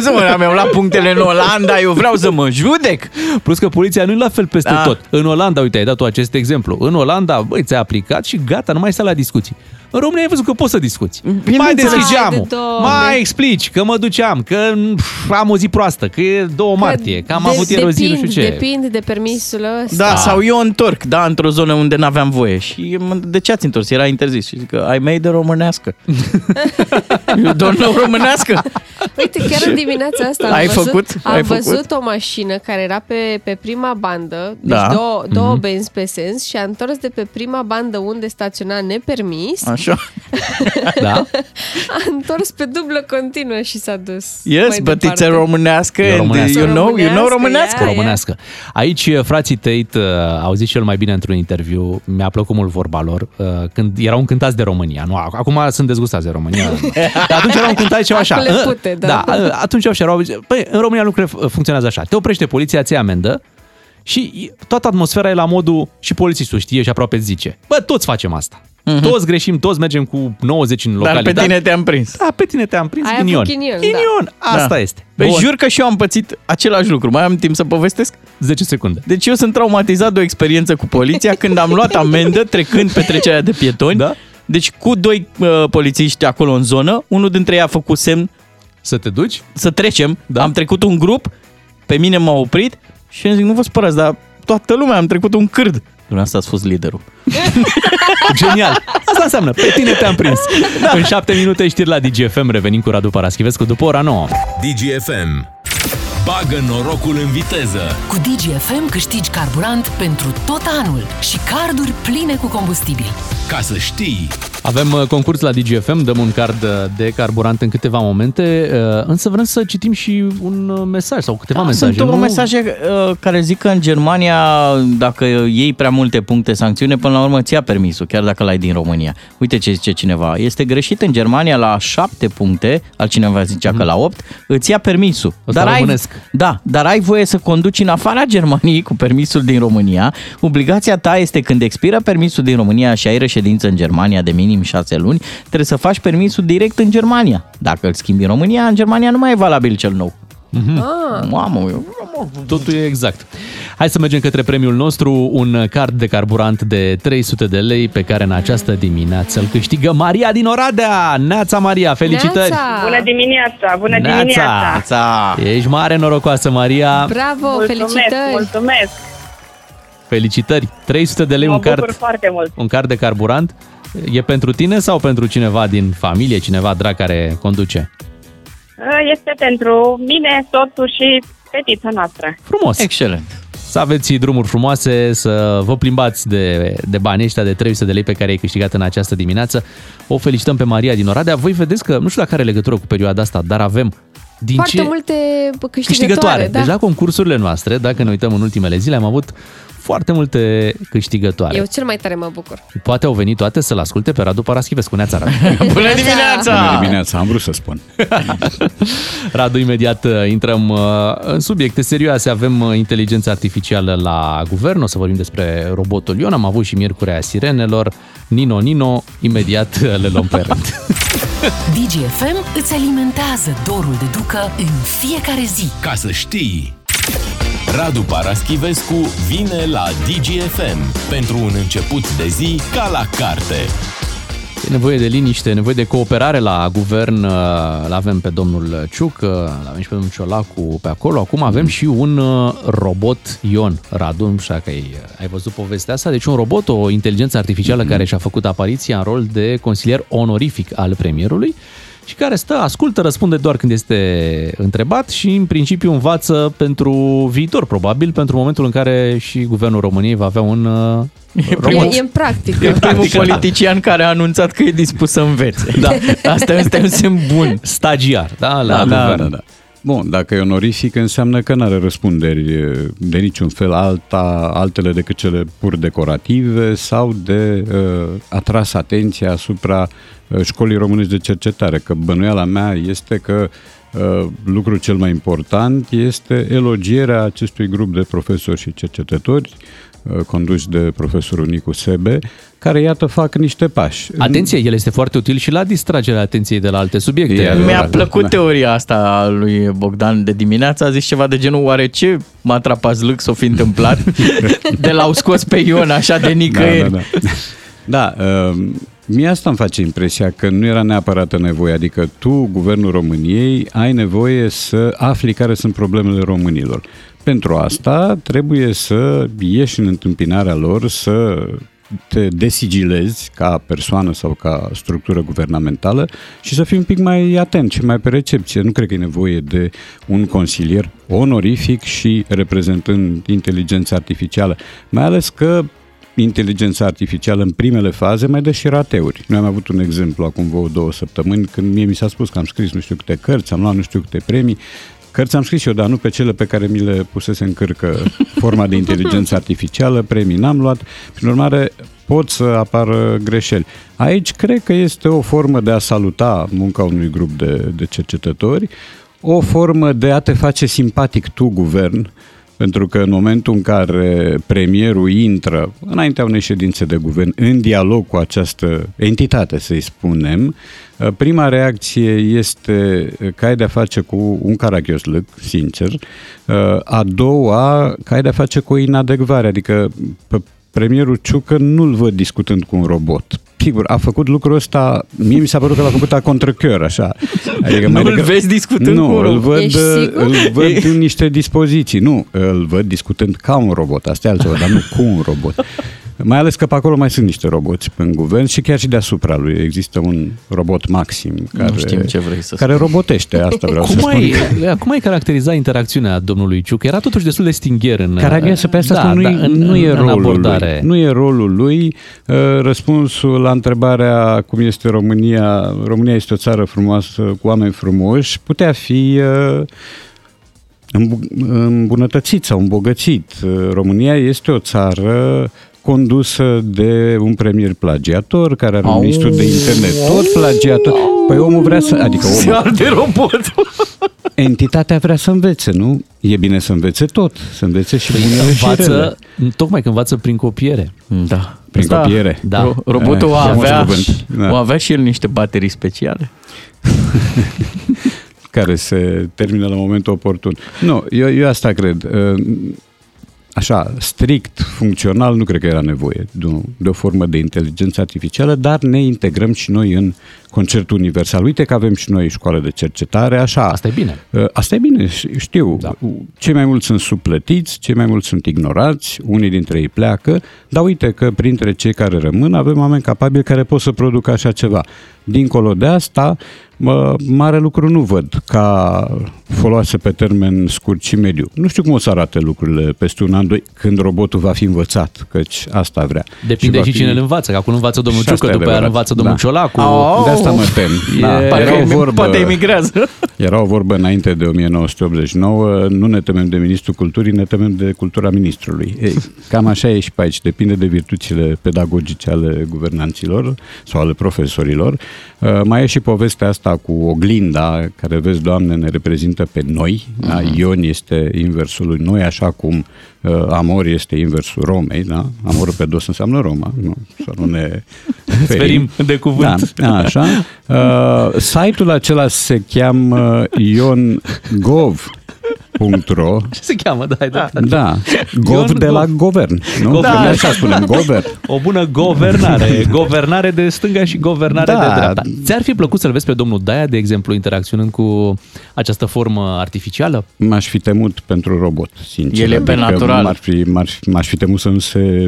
să mă, mi-am luat punctele în Olanda, eu vreau să mă judec. Plus că poliția nu e la fel peste Da. tot. În Olanda, uite, ai dat tu acest exemplu. În Olanda, băi, ți-ai aplicat și gata, nu mai stai la discuții. În România ai văzut că poți să discuți. Mai Bineînțeles. deschizi Haide, geamul, Doamne. mai explici că mă duceam, că pf, am o zi proastă, că e 2 martie, că am avut ieri o zi, nu știu ce. Depinde de permisul ăsta. Da, sau eu întorc, da, într-o zonă unde n-aveam voie. Și mă- de ce ați întors? Era interzis. Și zic că ai mei de românească. eu don't know românească. Uite, chiar în dimineața asta am Ai văzut, făcut? am Ai făcut? văzut o mașină care era pe, pe prima bandă, deci Da. două, două Mhm. benzi pe sens și a întors de pe prima bandă unde staționa nepermis, Așa. Da? a întors pe dublă continuă și s-a dus Yes, mai but it's departe. a românească. E românească. You know, you know românească. Românească, românească. Aici uh, frații Tate uh, au zis cel mai bine într-un interviu, mi-a plăcut mult vorba lor, uh, când erau încântați de România. Nu, ac- acum sunt dezgustați de România. Dar atunci erau încântați ceva așa. Acum le Uh, pute, da. da. uh, atunci așa erau, băi, în România lucrurile f- funcționează așa. Te oprește poliția, ți amendă și toată atmosfera e la modul și polițistul știe și aproape îți zice. Bă, toți facem asta. Toți greșim, toți mergem cu 90 în Mhm. Dar localitate. pe tine te-am prins. Da, pe tine te-am prins, Ai ghinion. avut ghinion, da. Ghinion, asta este. Păi Bun. jur că și eu am pățit același lucru. Mai am timp să povestesc? 10 secunde. Deci eu sunt traumatizat de o experiență cu poliția când am luat amendă trecând pe trecerea de pietoni. Da? Deci cu doi uh, polițiști acolo în zonă, unul dintre ei a făcut semn Să te duci? să trecem. Da. Am trecut un grup, pe mine m-a oprit și am zic, nu vă spărați, dar toată lumea am trecut un cârd. Dumneavoastră ați fost liderul. Genial! Asta înseamnă, pe tine te-am prins. În șapte minute știri la DGFM, revenim cu Radu Paraschivescu după ora 9. DGFM. Bagă norocul în viteză. Cu DGFM câștigi carburant pentru tot anul și carduri pline cu combustibil. Ca să știi. Avem uh, concurs la DGFM, dăm un card uh, de carburant în câteva momente, uh, însă vrem să citim și un uh, mesaj sau câteva mesaje. Sunt nu? o mesaje uh, care zic că în Germania, dacă iei prea multe puncte sancțiune, până la urmă îți ia permisul, chiar dacă l-ai din România. Uite ce zice cineva. Este greșit în Germania la 7 puncte, altcineva zicea că la 8, îți ia permisul. Ăsta ai, românesc. Da, dar ai voie să conduci în afara Germaniei cu permisul din România. Obligația ta este când expiră permisul din România și ai reședință în Germania de minim 6 luni, trebuie să faci permisul direct în Germania. Dacă îl schimbi în România, în Germania nu mai e valabil cel nou. Ah, Mamă, eu Totul e exact. Hai să mergem către premiul nostru, un card de carburant de 300 de lei pe care în această dimineață îl câștigă Maria din Oradea. Neața Maria, felicitări! Neața! Bună dimineața, bună dimineața. Neața. Ești mare norocoasă, Maria. Bravo, Mulțumesc, felicitări! mulțumesc. Felicitări! 300 de lei Mă un bucur card, foarte mult. un card de carburant. E pentru tine sau pentru cineva din familie, cineva drag care conduce? Este pentru mine, soțul și fetița noastră. Frumos! Excelent. Să aveți drumuri frumoase, să vă plimbați de, de banii ăștia de 300 de lei pe care ai câștigat în această dimineață. O felicităm pe Maria din Oradea. Voi vedeți că, nu știu dacă are legătură cu perioada asta, dar avem din Foarte ce... multe câștigătoare. câștigătoare. Da? Deci la concursurile noastre, dacă ne uităm în ultimele zile, am avut foarte multe câștigătoare. Eu cel mai tare mă bucur. Poate au venit toate să-l asculte pe Radu Paraschivescu. Neața, Radu. Bună dimineața! Bună dimineața, am vrut să spun. Radu, imediat uh, intrăm uh, în subiecte serioase. Avem uh, inteligența artificială la guvern, o să vorbim despre robotul Ion, am avut și miercurea sirenelor. Nino, Nino, imediat uh, le luăm pe rând. DGFM îți alimentează dorul de ducă în fiecare zi. Ca să știi. Radu Paraschivescu vine la DGFM pentru un început de zi ca la carte. E nevoie de liniște, e nevoie de cooperare la guvern. uh, L avem pe domnul Ciuc, uh, l avem și pe domnul Ciolacu pe acolo. Acum avem și un uh, robot Ion. Radu, nu știu dacă ai, ai văzut povestea asta. Deci un robot, o inteligență artificială care și-a făcut apariția în rol de consilier onorific al premierului și care stă, ascultă, răspunde doar când este întrebat și în principiu învață pentru viitor, probabil, pentru momentul în care și guvernul României va avea un uh, robot. E, e în practică. E primul Practic, da. politician care a anunțat că e dispus să învețe. Da. Asta este un semn bun. Stagiar, da? La Da, da, guvern. da, da. Bun, dacă e onorific, înseamnă că nu are răspunderi e, de niciun fel alta, altele decât cele pur decorative sau de uh, atras atenția asupra uh, școlii românești de cercetare. Că bănuiala mea este că uh, lucrul cel mai important este elogierea acestui grup de profesori și cercetători uh, conduși de profesorul Nicu Sebe, care, iată, fac niște pași. Atenție, el este foarte util și la distragerea atenției de la alte subiecte. E Mi-a adevărat, plăcut da. teoria asta a lui Bogdan de dimineață. A zis ceva de genul, oare ce matrapazlâc s-o fi întâmplat de l-au scos pe Ion așa de nicăieri? Da, da, da. da uh, mie asta îmi face impresia că nu era neapărat nevoie. Adică tu, Guvernul României, ai nevoie să afli care sunt problemele românilor. Pentru asta trebuie să ieși în întâmpinarea lor, să te desigilezi ca persoană sau ca structură guvernamentală și să fii un pic mai atent și mai pe recepție. Nu cred că e nevoie de un consilier onorific și reprezentând inteligența artificială. Mai ales că inteligența artificială în primele faze mai dă și rateuri. Noi am avut un exemplu acum vreo două săptămâni când mie mi s-a spus că am scris nu știu câte cărți, am luat nu știu câte premii. Cărți am scris eu, dar nu pe cele pe care mi le pusese în cârcă forma de inteligență artificială, premii n-am luat. Prin urmare, pot să apară greșeli. Aici cred că este o formă de a saluta munca unui grup de, de cercetători, o formă de a te face simpatic tu, guvern, pentru că în momentul în care premierul intră înaintea unei ședințe de guvern în dialog cu această entitate, să-i spunem, prima reacție este că ai de-a face cu un caragioslăc, sincer, a doua că ai de-a face cu o inadecvare, adică pe premierul Ciucă nu-l văd discutând cu un robot. Sigur, a făcut lucrul ăsta, mie mi s-a părut că l-a făcut a contracăr, așa. Adică Nu mai îl vezi discutând nu, cu un îl robot? văd, Ești sigur? îl văd în niște dispoziții. Nu, îl văd discutând ca un robot, asta e altceva, dar nu cu un robot. Mai ales că pe acolo mai sunt niște roboți în guvern și chiar și deasupra lui există un robot maxim care, știm ce vrei să care spui. robotește, asta vreau să Cum spun. ai, cum ai caracteriza interacțiunea domnului Ciuc? Era totuși destul de stingher în... Caragheasă pe asta da, spun, nu, da, în, nu e în rolul abordare. lui. Nu e rolul lui. Uh, Răspunsul la întrebarea cum este România, România este o țară frumoasă cu oameni frumoși, putea fi uh, îmbu- îmbunătățit sau îmbogățit. Uh, România este o țară condusă de un premier plagiator care are un Au. ministru de internet tot plagiator. Păi omul vrea să... Adică Se omul, arde robotul. entitatea vrea să învețe, nu? E bine să învețe tot, să învețe și Păi bunele și rele. învață, tocmai că învață prin copiere. Da. Prin copiere. Da. Ro- robotul Eh, o frumos avea, cuvânt. Da. o avea și el niște baterii speciale. care se termină la momentul oportun. Nu, eu, eu asta cred. Uh, Așa, strict, funcțional, nu cred că era nevoie de o, de o formă de inteligență artificială, dar ne integrăm și noi în concertul universal. Uite că avem și noi școală de cercetare, așa. Asta e bine. Uh, Asta e bine, ș- știu. Da. Cei mai mulți sunt suplătiți, cei mai mulți sunt ignorați, unii dintre ei pleacă, dar uite că printre cei care rămân avem oameni capabili care pot să producă așa ceva. Dincolo de asta, mă, mare lucru nu văd ca foloase pe termen scurt și mediu. Nu știu cum o să arate lucrurile peste un an, doi, când robotul va fi învățat, căci asta vrea. Depinde va și, fi- cine îl învață, că acum învață domnul Și asta Ciucă, e după aia îl adevărat. învață domnul Da. Ciolacu. Au. De asta mă tem. Da, E- era, o Parcă vorbă, poate emigrează. era o vorbă înainte de 1989, nu ne temem de ministrul culturii, ne temem de cultura ministrului. Ei, cam așa e și pe aici, depinde de virtuțile pedagogice ale guvernanților sau ale profesorilor. Uh, mai e și povestea asta cu oglinda, care vezi, Doamne, ne reprezintă pe noi. Da? Ion este inversul lui noi, așa cum uh, Amor este inversul Romei. Da? Amorul pe dos înseamnă Roma, nu? să nu ne Ferim de cuvânt. Da, așa. Uh, site-ul acela se cheamă iongov.ro Ce se cheamă? Da, da. Da, gov Ion de la Gov. govern, nu? Gov. Da, Da. așa spunem, govern. O bună guvernare. guvernare de stânga și guvernare Da. de dreapta. Ți-ar fi plăcut să-l vezi pe domnul Daia, de exemplu, interacționând cu această formă artificială? M-aș fi temut pentru robot, sincer. El e pe Adică natural. M-ar fi, m-ar fi, m-aș fi temut să nu se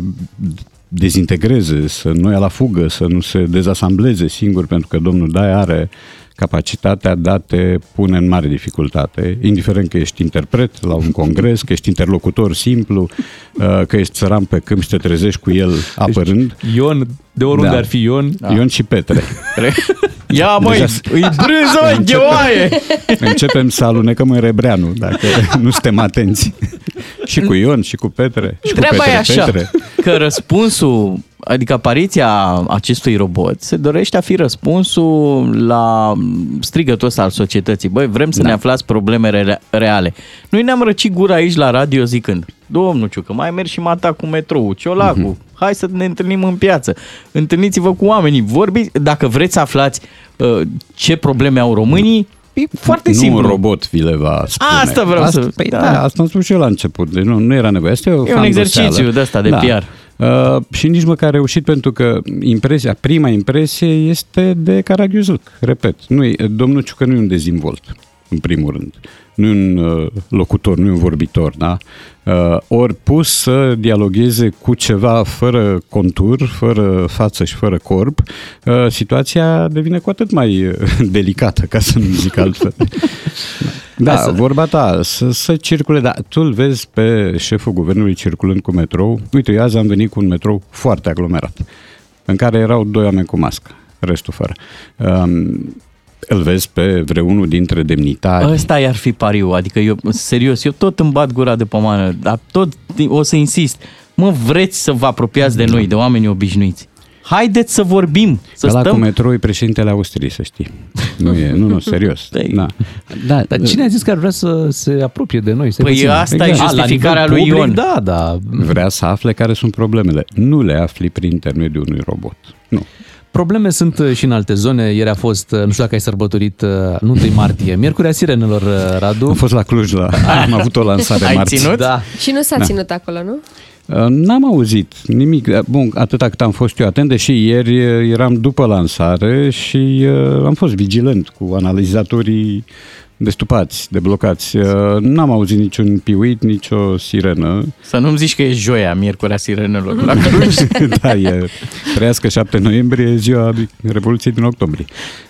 dezintegreze, să nu ia la fugă, să nu se dezasambleze singur, pentru că domnul Daia are capacitatea de a te pune în mare dificultate, indiferent că ești interpret la un congres, că ești interlocutor simplu, uh, că ești țăran pe câmp și te trezești cu el apărând. Ion, de oriunde Da. ar fi Ion. Ion și Petre. Ia măi, Deja- îi brânzoi de oaie! Începem să alunecăm în Rebreanu, dacă nu suntem atenți. și cu Ion, și cu Petre. Și Treaba cu Petre, e așa, Petre. că răspunsul adică apariția acestui robot se dorește a fi răspunsul la strigătul ăsta al societății. Băi, vrem să da. ne aflați probleme re- reale. Noi ne-am răcit gura aici la radio zicând, domnul Ciucă, mai mergi și mata cu metrou, Ciolacu, uh-huh. hai să ne întâlnim în piață, întâlniți-vă cu oamenii, vorbiți, dacă vreți să aflați uh, ce probleme au românii, E foarte nu simplu. un robot vi le va spune. Asta vreau asta, să- Păi da. da. asta am spus și eu la început. Deci nu, nu era nevoie. Asta e, o E un exercițiu de ăsta de PR. Uh, și nici măcar a reușit pentru că impresia, prima impresie este de Caragiuzluc. Repet, nu e, domnul Ciucă nu e un dezvolt, în primul rând. Nu e un uh, locutor, nu e un vorbitor, da? Uh, ori pus să dialogueze cu ceva fără contur, fără față și fără corp, uh, situația devine cu atât mai uh, delicată, ca să nu zic altfel. Da, Hai să- vorba ta, să, să circule, da, tu îl vezi pe șeful guvernului circulând cu metrou. Uite, eu azi am venit cu un metrou foarte aglomerat, în care erau doi oameni cu mască, restul fără. Um, îl vezi pe vreunul dintre demnitari. Ăsta i-ar fi pariu, adică eu, serios, eu tot îmi bat gura de pomană, dar tot o să insist. Mă, vreți să vă apropiați de noi, de oameni obișnuiți. Haideți să vorbim, să Ăla stăm... cu metrou e președintele Austriei, să știi. Nu e, nu, nu, serios. Da. Da, dar cine a zis că ar vrea să se apropie de noi? Să Păi rețină? asta e A, la justificarea nivel lui public, Ion. Da, da. Vrea să afle care sunt problemele. Nu le afli prin intermediul unui robot. Nu. Probleme sunt uh, și în alte zone. Ieri a fost, uh, nu știu dacă ai sărbătorit, uh, nu 1 martie, Miercurea Sirenelor, uh, Radu. Am fost la Cluj, la, am avut o lansare Ai marți. ținut? Da. Și nu s-a Da. ținut acolo, nu? Uh, N-am auzit nimic. Uh, Bun, atâta cât am fost eu atent, deși ieri uh, eram după lansare și uh, am fost vigilent cu analizatorii destupați, deblocați. Uh, N-am auzit niciun piuit, nicio sirenă. Să nu-mi zici că e joia, miercurea sirenelor la Cluj. da, e trăiască 7 noiembrie, e ziua Revoluției din octombrie.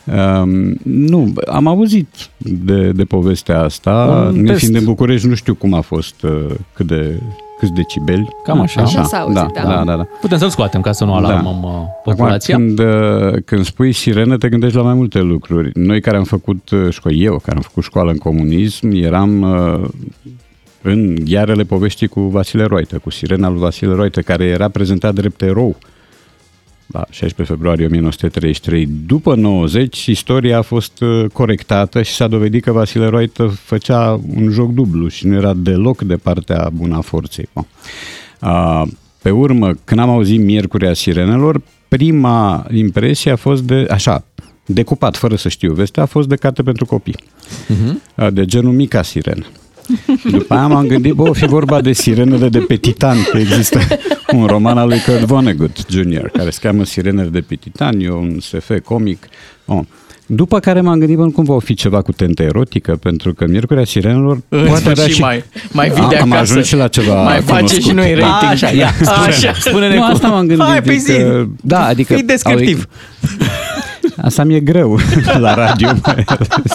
Um, nu, am auzit de, de povestea asta. Un Ne test. fiind în București, nu știu cum a fost, uh, cât de câți decibeli. Cam așa. Așa s-a auzit, da, da. da, da, da. Putem să-l scoatem ca să nu alarmăm da. populația. Acum, când, uh, când spui sirenă, te gândești la mai multe lucruri. Noi care am făcut uh, școală, eu care am făcut școală în comunism, eram uh, în ghearele poveștii cu Vasile Roită, cu sirena lui Vasile Roită, care era prezentat drept erou la 16 februarie 1933. După 90, istoria a fost uh, corectată și s-a dovedit că Vasile Roită făcea un joc dublu și nu era deloc de partea bună a forței. Bun. A, pe urmă, când am auzit Miercurea Sirenelor, prima impresie a fost de, așa, decupat, fără să știu vestea, a fost de carte pentru copii. Uh-huh. De genul Mica Sirenă. După aia m-am gândit, bă, o fi vorba de sirenele de pe Titan, că există un roman al lui Kurt Vonnegut Jr., care se cheamă Sirenele de pe Titan, e un SF comic. Oh. După care m-am gândit, bă, nu cumva o fi ceva cu tentă erotică, pentru că Miercurea Sirenelor În poate avea sfârșit și... mai- mai vii am, de am acasă. ajuns și la ceva Mai face cunoscut. și noi rating. Așa, ia, spune-ne. Așa. Spune-ne nu, cum. asta m-am gândit. Hai, păi zi. adică, da, adică Fii descriptiv. Asta mi-e greu la radio mai ales.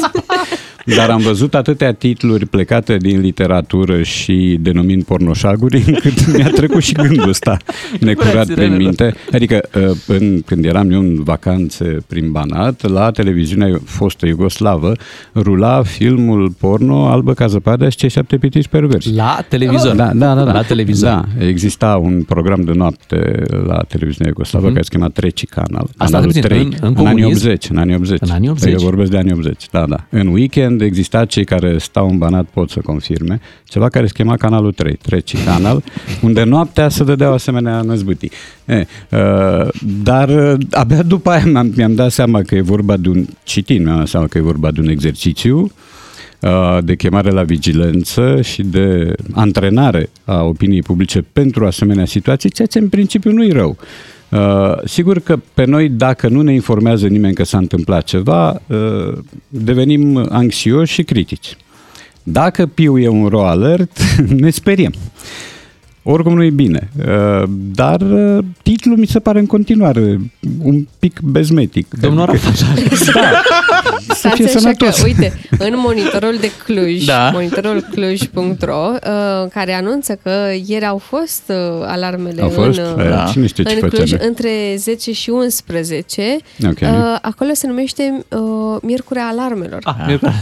Dar am văzut atâtea titluri plecate din literatură și denumind pornoșaguri, încât mi-a trecut și gândul ăsta necurat prin sirenelor. minte. Adică, uh, în, când eram eu în vacanțe prin Banat, la televiziunea fostă Iugoslavă, rula filmul porno Albă ca zăpada și cei șapte pitici perversi. La televizor. Da, da, da, da. La televizor. Da, exista un program de noapte la televiziunea Iugoslavă Mhm. care se chema Treci Canal. Asta anul puțin, 3, în- în anii comunism? 80, în anii 80. În anii 80. Eu vorbesc de anii 80, da, da. În weekend exista cei care stau în Banat pot să confirme, ceva care se chema Canalul 3, Treci Canal, unde noaptea se dădeau asemenea năzbâtii. E, uh, dar uh, abia după aia mi-am, mi-am dat seama că e vorba de un, citind, mi-am dat seama că e vorba de un exercițiu uh, de chemare la vigilență și de antrenare a opiniei publice pentru asemenea situații, ceea ce în principiu nu-i rău. Uh, sigur că pe noi, dacă nu ne informează nimeni că s-a întâmplat ceva, uh, devenim anxioși și critici. Dacă piu e un ro alert, ne speriem. Oricum nu e bine. Uh, Dar uh, titlul mi se pare în continuare un pic bezmetic. Domnul Adică- Da. Să Stați fie așa sănătos. că, uite, în monitorul de Cluj, Da. monitorul cluj.ro, uh, care anunță că ieri au fost uh, alarmele Au fost? în, uh, Da. Cine știe ce în face Cluj noi? între 10 și 11. Ok. Uh, acolo se numește uh, Miercurea Alarmelor. Ah, Miercurea.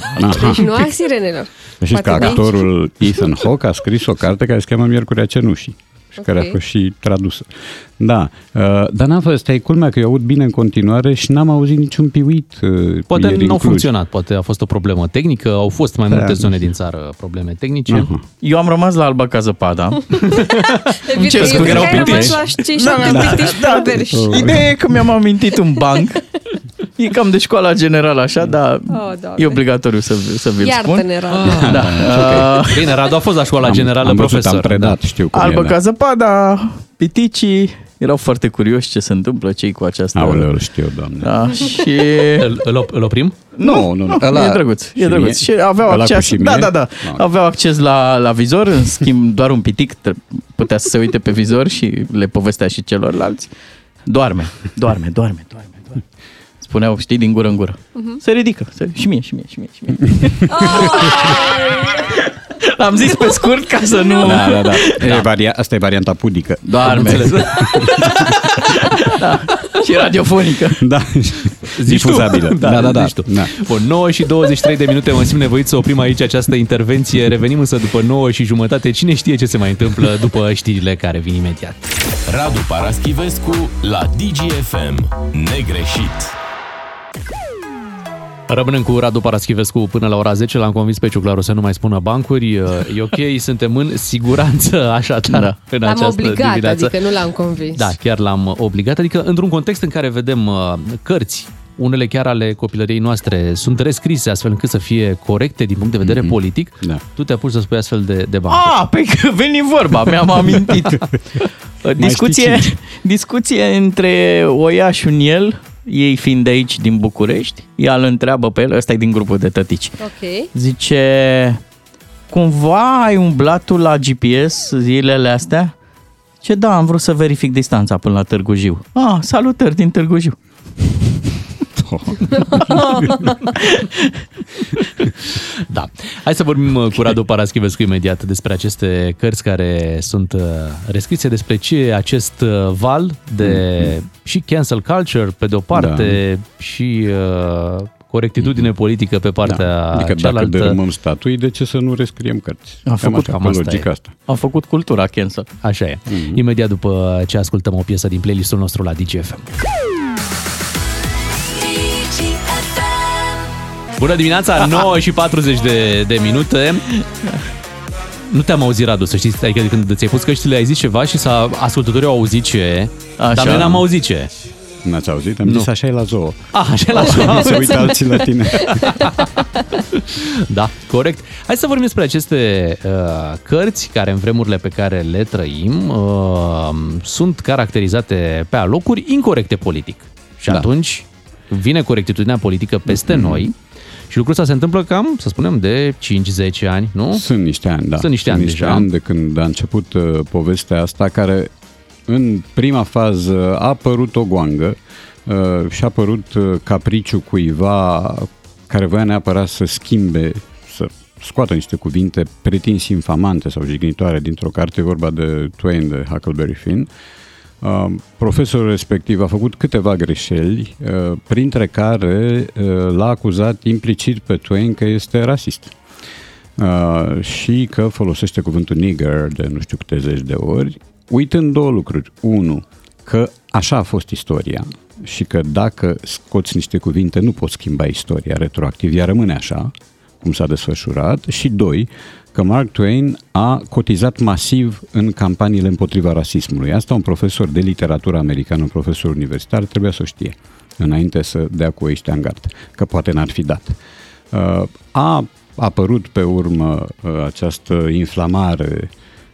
Deci nu a sirenelor. Știți că Poate de aici. actorul Ethan Hawke a scris o carte care se cheamă Miercurea Cenușii. Și care a Ok. fost și tradusă. Da, uh, dar n-a fost, e culmea că eu aud bine în continuare și n-am auzit niciun piuit uh, Poate ieri nu în au Cluj. funcționat, poate a fost o problemă tehnică, au fost mai Da, multe nu zone știu. din țară probleme tehnice. Aha. Eu am rămas la Alba ca zăpada. Evident, cer scuze, eu erau cred că ai pitici. rămas la cei Da, șapte da, da. pitici Da, perverși. Ideea e că mi-am amintit un banc. E cam de școala generală așa, dar Oh, Doamne. e obligatoriu să, să vi-l spun. Iartă-ne, Radu. Da. Ok. Bine, Radu a fost la școala Am- generală am văzut, profesor. am predat, da. știu cum Albă e, da. ca zăpada, piticii erau foarte curioși ce se întâmplă cei cu această... Aoleu, îl știu, doamne. Da, și... Îl, îl, op- îl oprim? Nu, nu, nu. e drăguț, e drăguț. Și aveau Ăla cu acces, și da, mie? da, da, Da. aveau acces la, la vizor, în schimb doar un pitic tre- putea să se uite pe vizor și le povestea și celorlalți. Doarme, doarme, doarme, doarme, doarme. Spuneau, știi, din gură în gură. Se ridică, se, și mie, și mie, și mie, și mie. L-am zis pe scurt ca să nu... Da, da, da. E varia- asta e varianta pudică. Doarme. da. Și radiofonică. Da. Zici tu. Difuzabilă. Da, da, da. zici tu. da. Bun, 9 și 23 de minute, mă simt nevoit să oprim aici această intervenție. Revenim însă după 9 și jumătate. Cine știe ce se mai întâmplă după știrile care vin imediat. Radu Paraschivescu la DGFM. Negreșit. Rămânem cu Radu Paraschivescu până la ora 10. L-am convins pe Ciuclaru să nu mai spună bancuri. E ok, suntem în siguranță așadar Da. în L-am această obligat, dimineață. adică nu l-am convins. Da, chiar l-am obligat. Adică într-un context în care vedem uh, cărți, unele chiar ale copilăriei noastre, sunt rescrise astfel încât să fie corecte din punct de vedere Mhm. politic, Da. tu te apuci să spui astfel de, de bancuri. Ah, pe că veni vorba, mi-am amintit. discuție, discuție între Oiaș și un el, ei fiind de aici din București, ea îl întreabă pe el, ăsta e din grupul de tătici. Ok. Zice, cumva ai umblat tu la GPS zilele astea? Ce da, am vrut să verific distanța până la Târgu Jiu. Ah, salutări din Târgu Jiu. Da. Hai să vorbim uh, cu Radu Paraschivescu imediat despre aceste cărți care sunt uh, rescrise, despre ce e acest uh, val de și cancel culture pe de o parte și uh, corectitudine politică pe partea Da. Adică dacă cealaltă. dărâmăm statui, de ce să nu rescriem cărți? A făcut așa, cam pe asta logica e. asta. A făcut cultura cancel. Așa e. Mhm. Imediat după ce ascultăm o piesă din playlistul nostru la DGFM. Bună dimineața, 9 și 40 de, de minute. Nu te-am auzit, Radu, să știți, adică când ți-ai pus căștile, ai zis ceva și s-a, ascultătorii au auzit ce, Așa. dar noi n-am auzit ce. N-ați auzit? Am Nu. zis așa e la zoo. Ah, așa e la zoo. Nu se uită alții la tine. Da, corect. Hai să vorbim despre aceste uh, cărți care în vremurile pe care le trăim uh, sunt caracterizate pe alocuri incorrecte politic. Și Da. atunci vine corectitudinea politică peste noi și lucrul ăsta se întâmplă cam, să spunem, de 5-10 ani, nu? Sunt niște ani, da. Sunt niște ani niște deja. ani de când a început uh, povestea asta, care în prima fază a apărut o goangă uh, și a apărut uh, capriciu cuiva care voia neapărat să schimbe, să scoată niște cuvinte pretins infamante sau jignitoare dintr-o carte, e vorba de Twain de Huckleberry Finn. Uh, profesorul respectiv a făcut câteva greșeli, uh, printre care uh, l-a acuzat implicit pe Twain că este rasist. Uh, și că folosește cuvântul nigger de nu știu câte zeci de ori, uitând două lucruri. Unu, că așa a fost istoria și că dacă scoți niște cuvinte nu poți schimba istoria retroactiv, ea rămâne așa, cum s-a desfășurat. Și doi, că Mark Twain a cotizat masiv în campaniile împotriva rasismului. Asta un profesor de literatură americană, un profesor universitar, trebuia să o știe înainte să dea cu ăștia în gard, că poate n-ar fi dat. Uh, A apărut pe urmă uh, această inflamare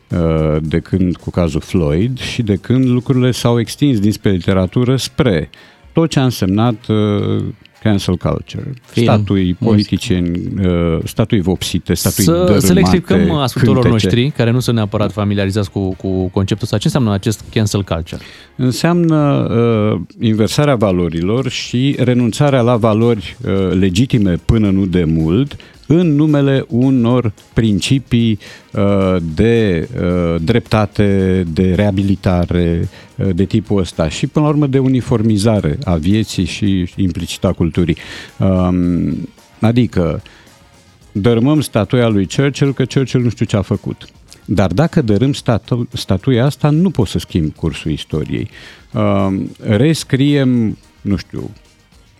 uh, de când cu cazul Floyd și de când lucrurile s-au extins dinspre literatură spre tot ce a însemnat uh, cancel culture, Film, statui politicieni, uh, statui vopsite, statui Să, dărâmate, să le explicăm ascultătorilor cântece. noștri care nu sunt neapărat familiarizați cu, cu conceptul ăsta. Ce înseamnă acest cancel culture? Înseamnă uh, inversarea valorilor și renunțarea la valori uh, legitime până nu de mult în numele unor principii uh, de uh, dreptate, de reabilitare, uh, de tipul ăsta și până la urmă de uniformizare a vieții și implicit a culturii. Um, adică dărâmăm statuia lui Churchill că Churchill nu știu ce a făcut. Dar dacă dărâm statu- statuia asta, nu poți să schimbi cursul istoriei. Uh, rescriem, nu știu,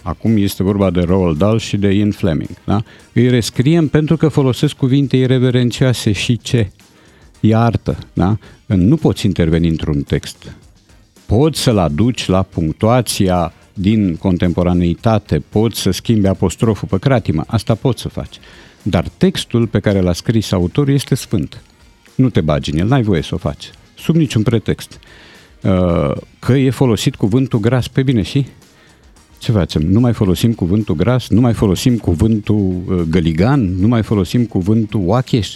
acum este vorba de Roald Dahl și de Ian Fleming, da? Îi rescriem pentru că folosesc cuvinte irreverențioase și ce? E artă, da? Nu poți interveni într-un text. Poți să-l aduci la punctuația din contemporaneitate, poți să schimbi apostroful pe cratimă, asta poți să faci. Dar textul pe care l-a scris autorul este sfânt. Nu te bagi în el, n-ai voie să o faci. Sub niciun pretext. Uh, Că e folosit cuvântul gras, pe bine și? Ce facem? Nu mai folosim cuvântul gras? Nu mai folosim cuvântul uh, găligan? Nu mai folosim cuvântul oacheș?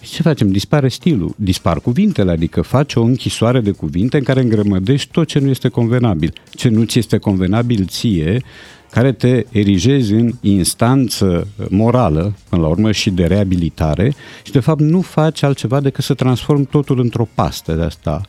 Și ce facem? Dispare stilul, dispar cuvintele, adică faci o închisoare de cuvinte în care îngrămădești tot ce nu este convenabil. Ce nu ți este convenabil ție, care te erigezi în instanță morală, până la urmă, și de reabilitare și, de fapt, nu faci altceva decât să transformi totul într-o pastă de asta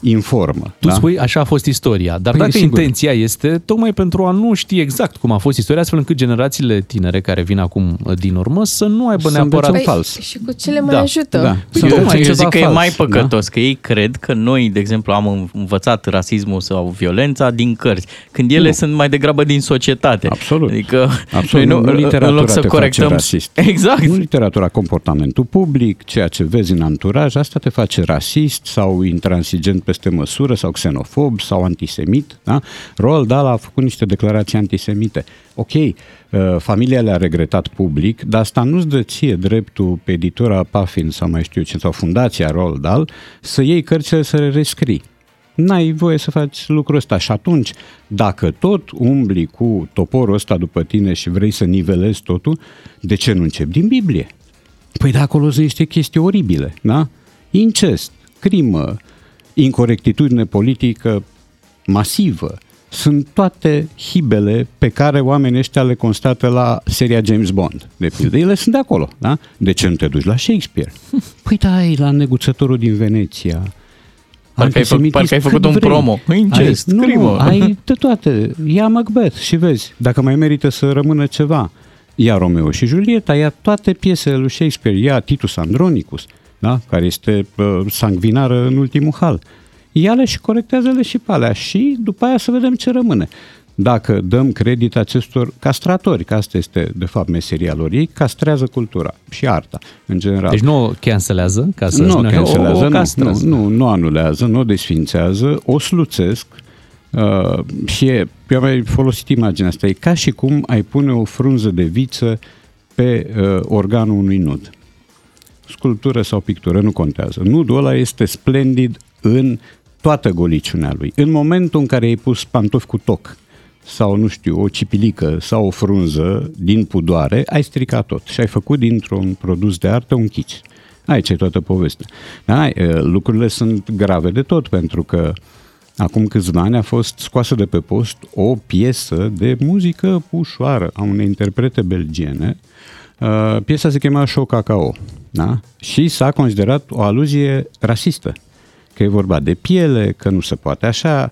informă. Tu da? spui, așa a fost istoria, dar Păi, dacă sigur. intenția este tocmai pentru a nu ști exact cum a fost istoria, astfel încât generațiile tinere care vin acum uh, din urmă să nu aibă Să neapărat... învețe un fals. Și cu ce le mai Da, ajută? da. Păi Eu, tocmai eu ceva zic că e fals, mai da? păcătos, că ei cred că noi, de exemplu, am învățat rasismul sau violența din cărți, când ele Nu. sunt mai degrabă din societate. Absolut. Adică Absolut, noi nu, nu, nu literatura în loc să te corectăm... face rasist. Exact. Nu literatura, comportamentul public, ceea ce vezi în anturaj, asta te face rasist sau intransigent peste măsură sau xenofob sau antisemit. Da? Roald Dahl a făcut niște declarații antisemite. Ok, uh, familia le-a regretat public, dar asta nu-ți dă ție dreptul pe editura Puffin sau mai știu eu ce, sau fundația Roald Dahl să iei cărțile să le rescrii. N-ai voie să faci lucrul ăsta și atunci, dacă tot umbli cu toporul ăsta după tine și vrei să nivelezi totul, de ce nu începi din Biblie? Păi de acolo sunt niște chestii oribile, da? Incest, crimă, incorectitudine politică masivă. Sunt toate hibele pe care oamenii ăștia le constată la seria James Bond, de pildă. Ele sunt de acolo, da? De ce nu te duci la Shakespeare? Păi da, ai la neguțătorul din Veneția. Parcă ai fă- Antisemitism parcă ai făcut cât un vrei. promo. Incest, ai, nu, crimă. Nu, ai de toate. Ia Macbeth și vezi dacă mai merită să rămână ceva. Ia Romeo și Julieta, ia toate piesele lui Shakespeare, ia Titus Andronicus, da? care este uh, sangvinară în ultimul hal. Ia-le și corectează-le și pe alea și după aia să vedem ce rămâne. Dacă dăm credit acestor castratori, că asta este de fapt meseria lor, ei castrează cultura și arta în general. Deci nu o cancelează, ca să nu o spunem, cancelează, o, o nu, castrează. nu, nu, nu anulează, nu o desfințează, o sluțesc uh, și e, eu am mai folosit imaginea asta, e ca și cum ai pune o frunză de viță pe uh, organul unui nud. Sculptură sau pictură, nu contează. Nudul ăla este splendid în toată goliciunea lui. În momentul în care ai pus pantofi cu toc sau, nu știu, o cipilică sau o frunză din pudoare, ai stricat tot și ai făcut dintr-un produs de artă un chici. Aici e toată povestea. Da, e, lucrurile sunt grave de tot, pentru că acum câțiva ani a fost scoasă de pe post o piesă de muzică ușoară a unei interprete belgiene. Uh, piesa se chema Show Cacao da? și s-a considerat o aluzie rasistă, că e vorba de piele, că nu se poate așa.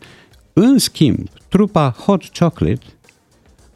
În schimb, trupa Hot Chocolate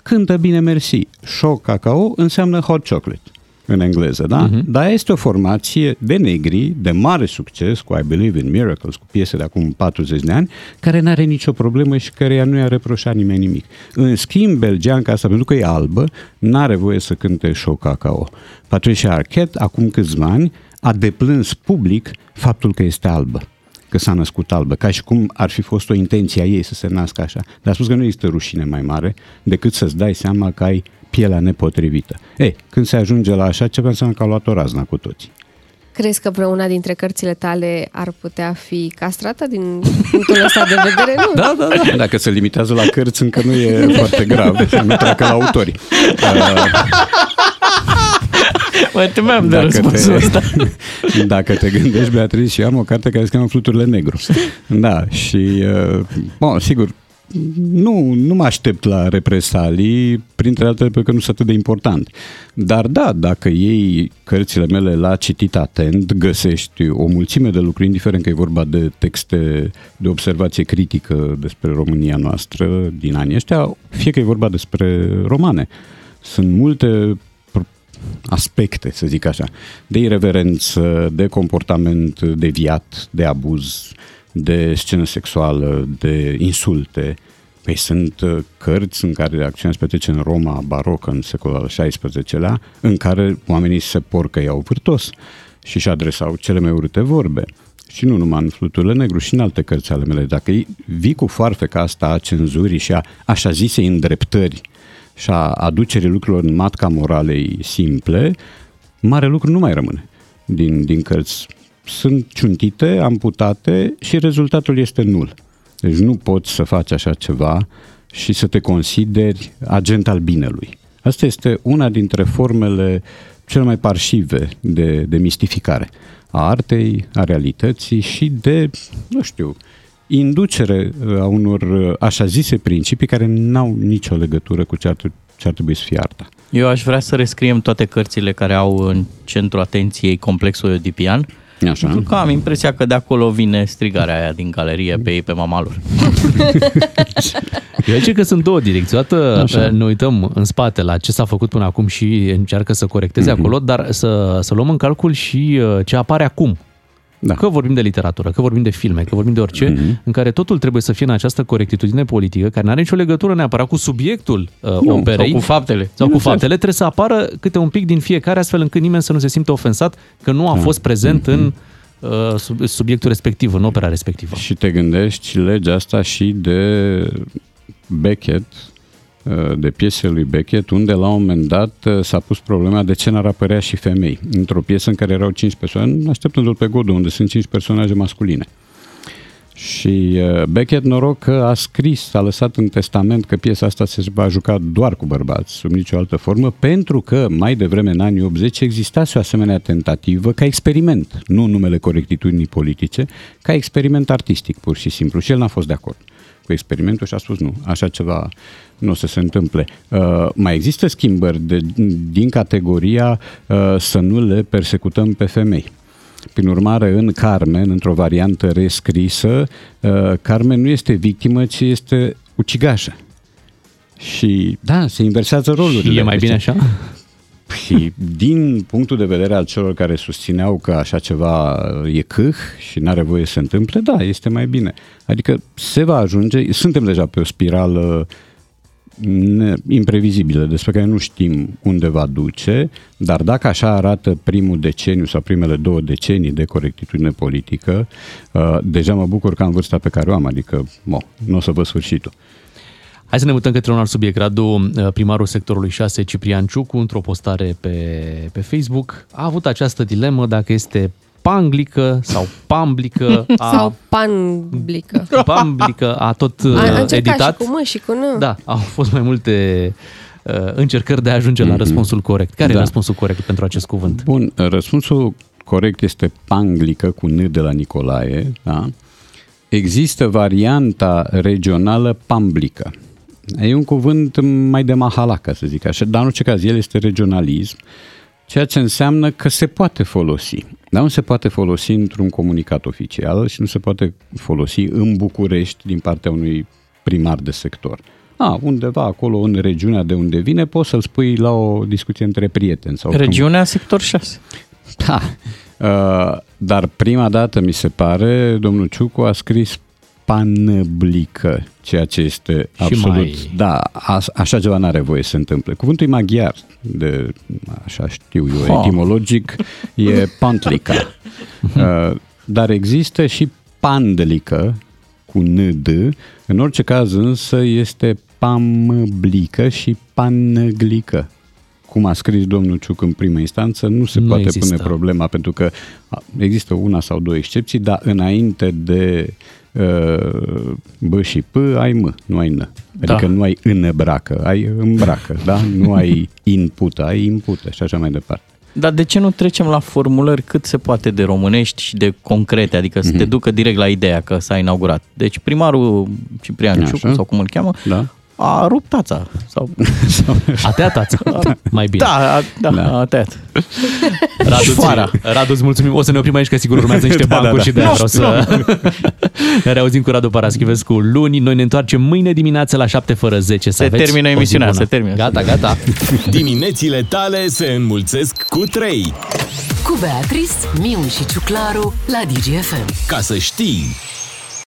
cântă bine mersi. Show Cacao înseamnă hot chocolate în engleză, da? Uh-huh. Dar este o formație de negri, de mare succes, cu I Believe in Miracles, cu piese de acum 40 de ani, care n-are nicio problemă și care nu i-a reproșat nimeni nimic. În schimb, belgeanca asta, pentru că e albă, n-are voie să cânte show cacao. Patricia Arquette, acum câțiva ani, a deplâns public faptul că este albă că s-a născut albă, ca și cum ar fi fost o intenție a ei să se nască așa. Dar a spus că nu există rușine mai mare decât să-ți dai seama că ai pielea nepotrivită. Ei, când se ajunge la așa ceva, înseamnă că a luat o razna cu toții. Crezi că vreuna dintre cărțile tale ar putea fi castrată din punctul ăsta de vedere? Nu. Da, da, da. Dacă se limitează la cărți, încă nu e foarte grav, să nu treacă la autori. Uh, Mă temeam de Dacă răspunsul te- ăsta. Dacă te gândești, Beatrice, și eu am o carte care se cheamă Fluturile Negru. Da, și, uh, bun, sigur, nu, nu mă aștept la represalii, printre altele pentru că nu sunt atât de important. Dar da, dacă iei cărțile mele la citit atent, găsești o mulțime de lucruri, indiferent că e vorba de texte de observație critică despre România noastră din anii ăștia, fie că e vorba despre romane. Sunt multe pro- aspecte, să zic așa, de irreverență, de comportament deviat, de abuz, de scenă sexuală, de insulte. Păi sunt uh, cărți în care acțiunea se petrece în Roma barocă, în secolul al XVI-lea, în care oamenii se porcăiau vârtos și își adresau cele mai urâte vorbe. Și nu numai în Fluturile Negru, și în alte cărți ale mele. Dacă vii cu foarfeca asta a cenzurii și a așa zisei îndreptări și a aducerii lucrurilor în matca moralei simple, mare lucru nu mai rămâne din, din cărți. Sunt ciuntite, amputate și rezultatul este nul. Deci nu poți să faci așa ceva și să te consideri agent al binelui. Asta este una dintre formele cele mai parșive de, de mistificare a artei, a realității și de, nu știu, inducere a unor așa zise principii care n-au nicio legătură cu ce ar, ce ar trebui să fie arta. Eu aș vrea să rescriem toate cărțile care au în centru atenției complexul oedipian, Așa. pentru că am impresia că de acolo vine strigarea aia din galerie pe ei, pe mama lor. Eu zic că sunt două direcții. Odată Așa. ne uităm în spate la ce s-a făcut până acum și încearcă să corecteze Mhm. acolo, dar să, să luăm în calcul și uh, ce apare acum. Da. Că vorbim de literatură, că vorbim de filme, că vorbim de orice, Mhm. în care totul trebuie să fie în această corectitudine politică, care nu are nicio legătură neapărat cu subiectul uh, Nu, operei. sau cu faptele. Sau cu Bineînțeles. faptele. Trebuie să apară câte un pic din fiecare, astfel încât nimeni să nu se simtă ofensat că nu a Da. fost prezent Mhm. în uh, sub- subiectul respectiv, în opera respectivă. Și te gândești legea asta și de Beckett, uh, de piesele lui Beckett, unde la un moment dat uh, s-a pus problema de ce n-ar apărea și femei. Într-o piesă în care erau cinci persoane, așteptându-l pe Godot, unde sunt cinci personaje masculine. Și uh, Beckett, noroc că a scris, a lăsat în testament că piesa asta se va juca doar cu bărbați, sub nicio altă formă, pentru că mai devreme, în anii 80, existase o asemenea tentativă ca experiment, nu în numele corectitudinii politice, ca experiment artistic, pur și simplu. Și el n-a fost de acord cu experimentul și a spus nu, așa ceva nu o să se întâmple. Uh, mai există schimbări de, din categoria uh, să nu le persecutăm pe femei. Prin urmare, în Carmen, într-o variantă rescrisă, uh, Carmen nu este victimă, ci este ucigașă. Și, da, se inversează rolurile. Și e mai bine Deci, așa? Și din punctul de vedere al celor care susțineau că așa ceva e câh și n-are voie să se întâmple, da, este mai bine. Adică se va ajunge, suntem deja pe o spirală ne- imprevizibilă, despre care nu știm unde va duce, dar dacă așa arată primul deceniu sau primele două decenii de corectitudine politică, uh, deja mă bucur că am vârsta pe care o am, adică mo, nu o să văd sfârșitul. Hai să ne mutăm către un alt subiect. Radu, uh, primarul sectorului 6, Ciprian Ciucu, într-o postare pe, pe Facebook, a avut această dilemă dacă este panglică sau pamblică. A, Sau panblică. Pamblică a tot A, uh, a încercat editat. și cu M și cu N. Da, au fost mai multe uh, încercări de a ajunge la răspunsul corect. Care e Da. răspunsul corect pentru acest cuvânt? Bun, răspunsul corect este panglică cu N de la Nicolae, da? Există varianta regională pamblică. E un cuvânt mai de mahala, ca să zic așa, dar în orice caz el este regionalism, ceea ce înseamnă că se poate folosi. Dar nu se poate folosi într-un comunicat oficial și nu se poate folosi în București din partea unui primar de sector. A, undeva acolo în regiunea de unde vine, poți să-l spui la o discuție între prieteni. Sau când- Regiunea sector 6. da. Uh, dar prima dată, mi se pare, domnul Ciucu a scris panblică, ceea ce este Și absolut... mai- Da, a, așa ceva n-are voie să se întâmple. Cuvântul e maghiar, de, așa știu eu, Ha. etimologic, e pantlica. Uh, dar există și pandlică, cu nd, în orice caz însă este pamblică și panglică cum a scris domnul Ciuc în primă instanță, nu se Nu poate există. pune problema, pentru că a, există una sau două excepții, dar înainte de uh, B și P ai M, nu ai N. Adică Da. nu ai îmbracă, ai îmbracă, da? Nu ai input, ai input și așa mai departe. Dar de ce nu trecem la formulări cât se poate de românești și de concrete, adică să te Mhm. ducă direct la ideea că s-a inaugurat. Deci primarul Ciprian Așa. Ciucu, sau cum îl cheamă, Da. A rupt tața. Sau... A tăiat tața. Mai bine. Da, a, da, da. a tăiat. Radu, Șfoara. ți- Radu, îți mulțumim. O să ne oprim aici, că sigur urmează niște Da, da, bancuri da. și de aia Nu, vreau să... ne reauzim cu Radu Paraschivescu luni. Noi ne întoarcem mâine dimineață la 7 fără 10. Să Se aveți termină o zi emisiunea, bună. se termină. Gata, gata. Diminețile tale se înmulțesc cu 3. Cu Beatrice, Miu și Ciuclaru la DGFM. Ca să știi...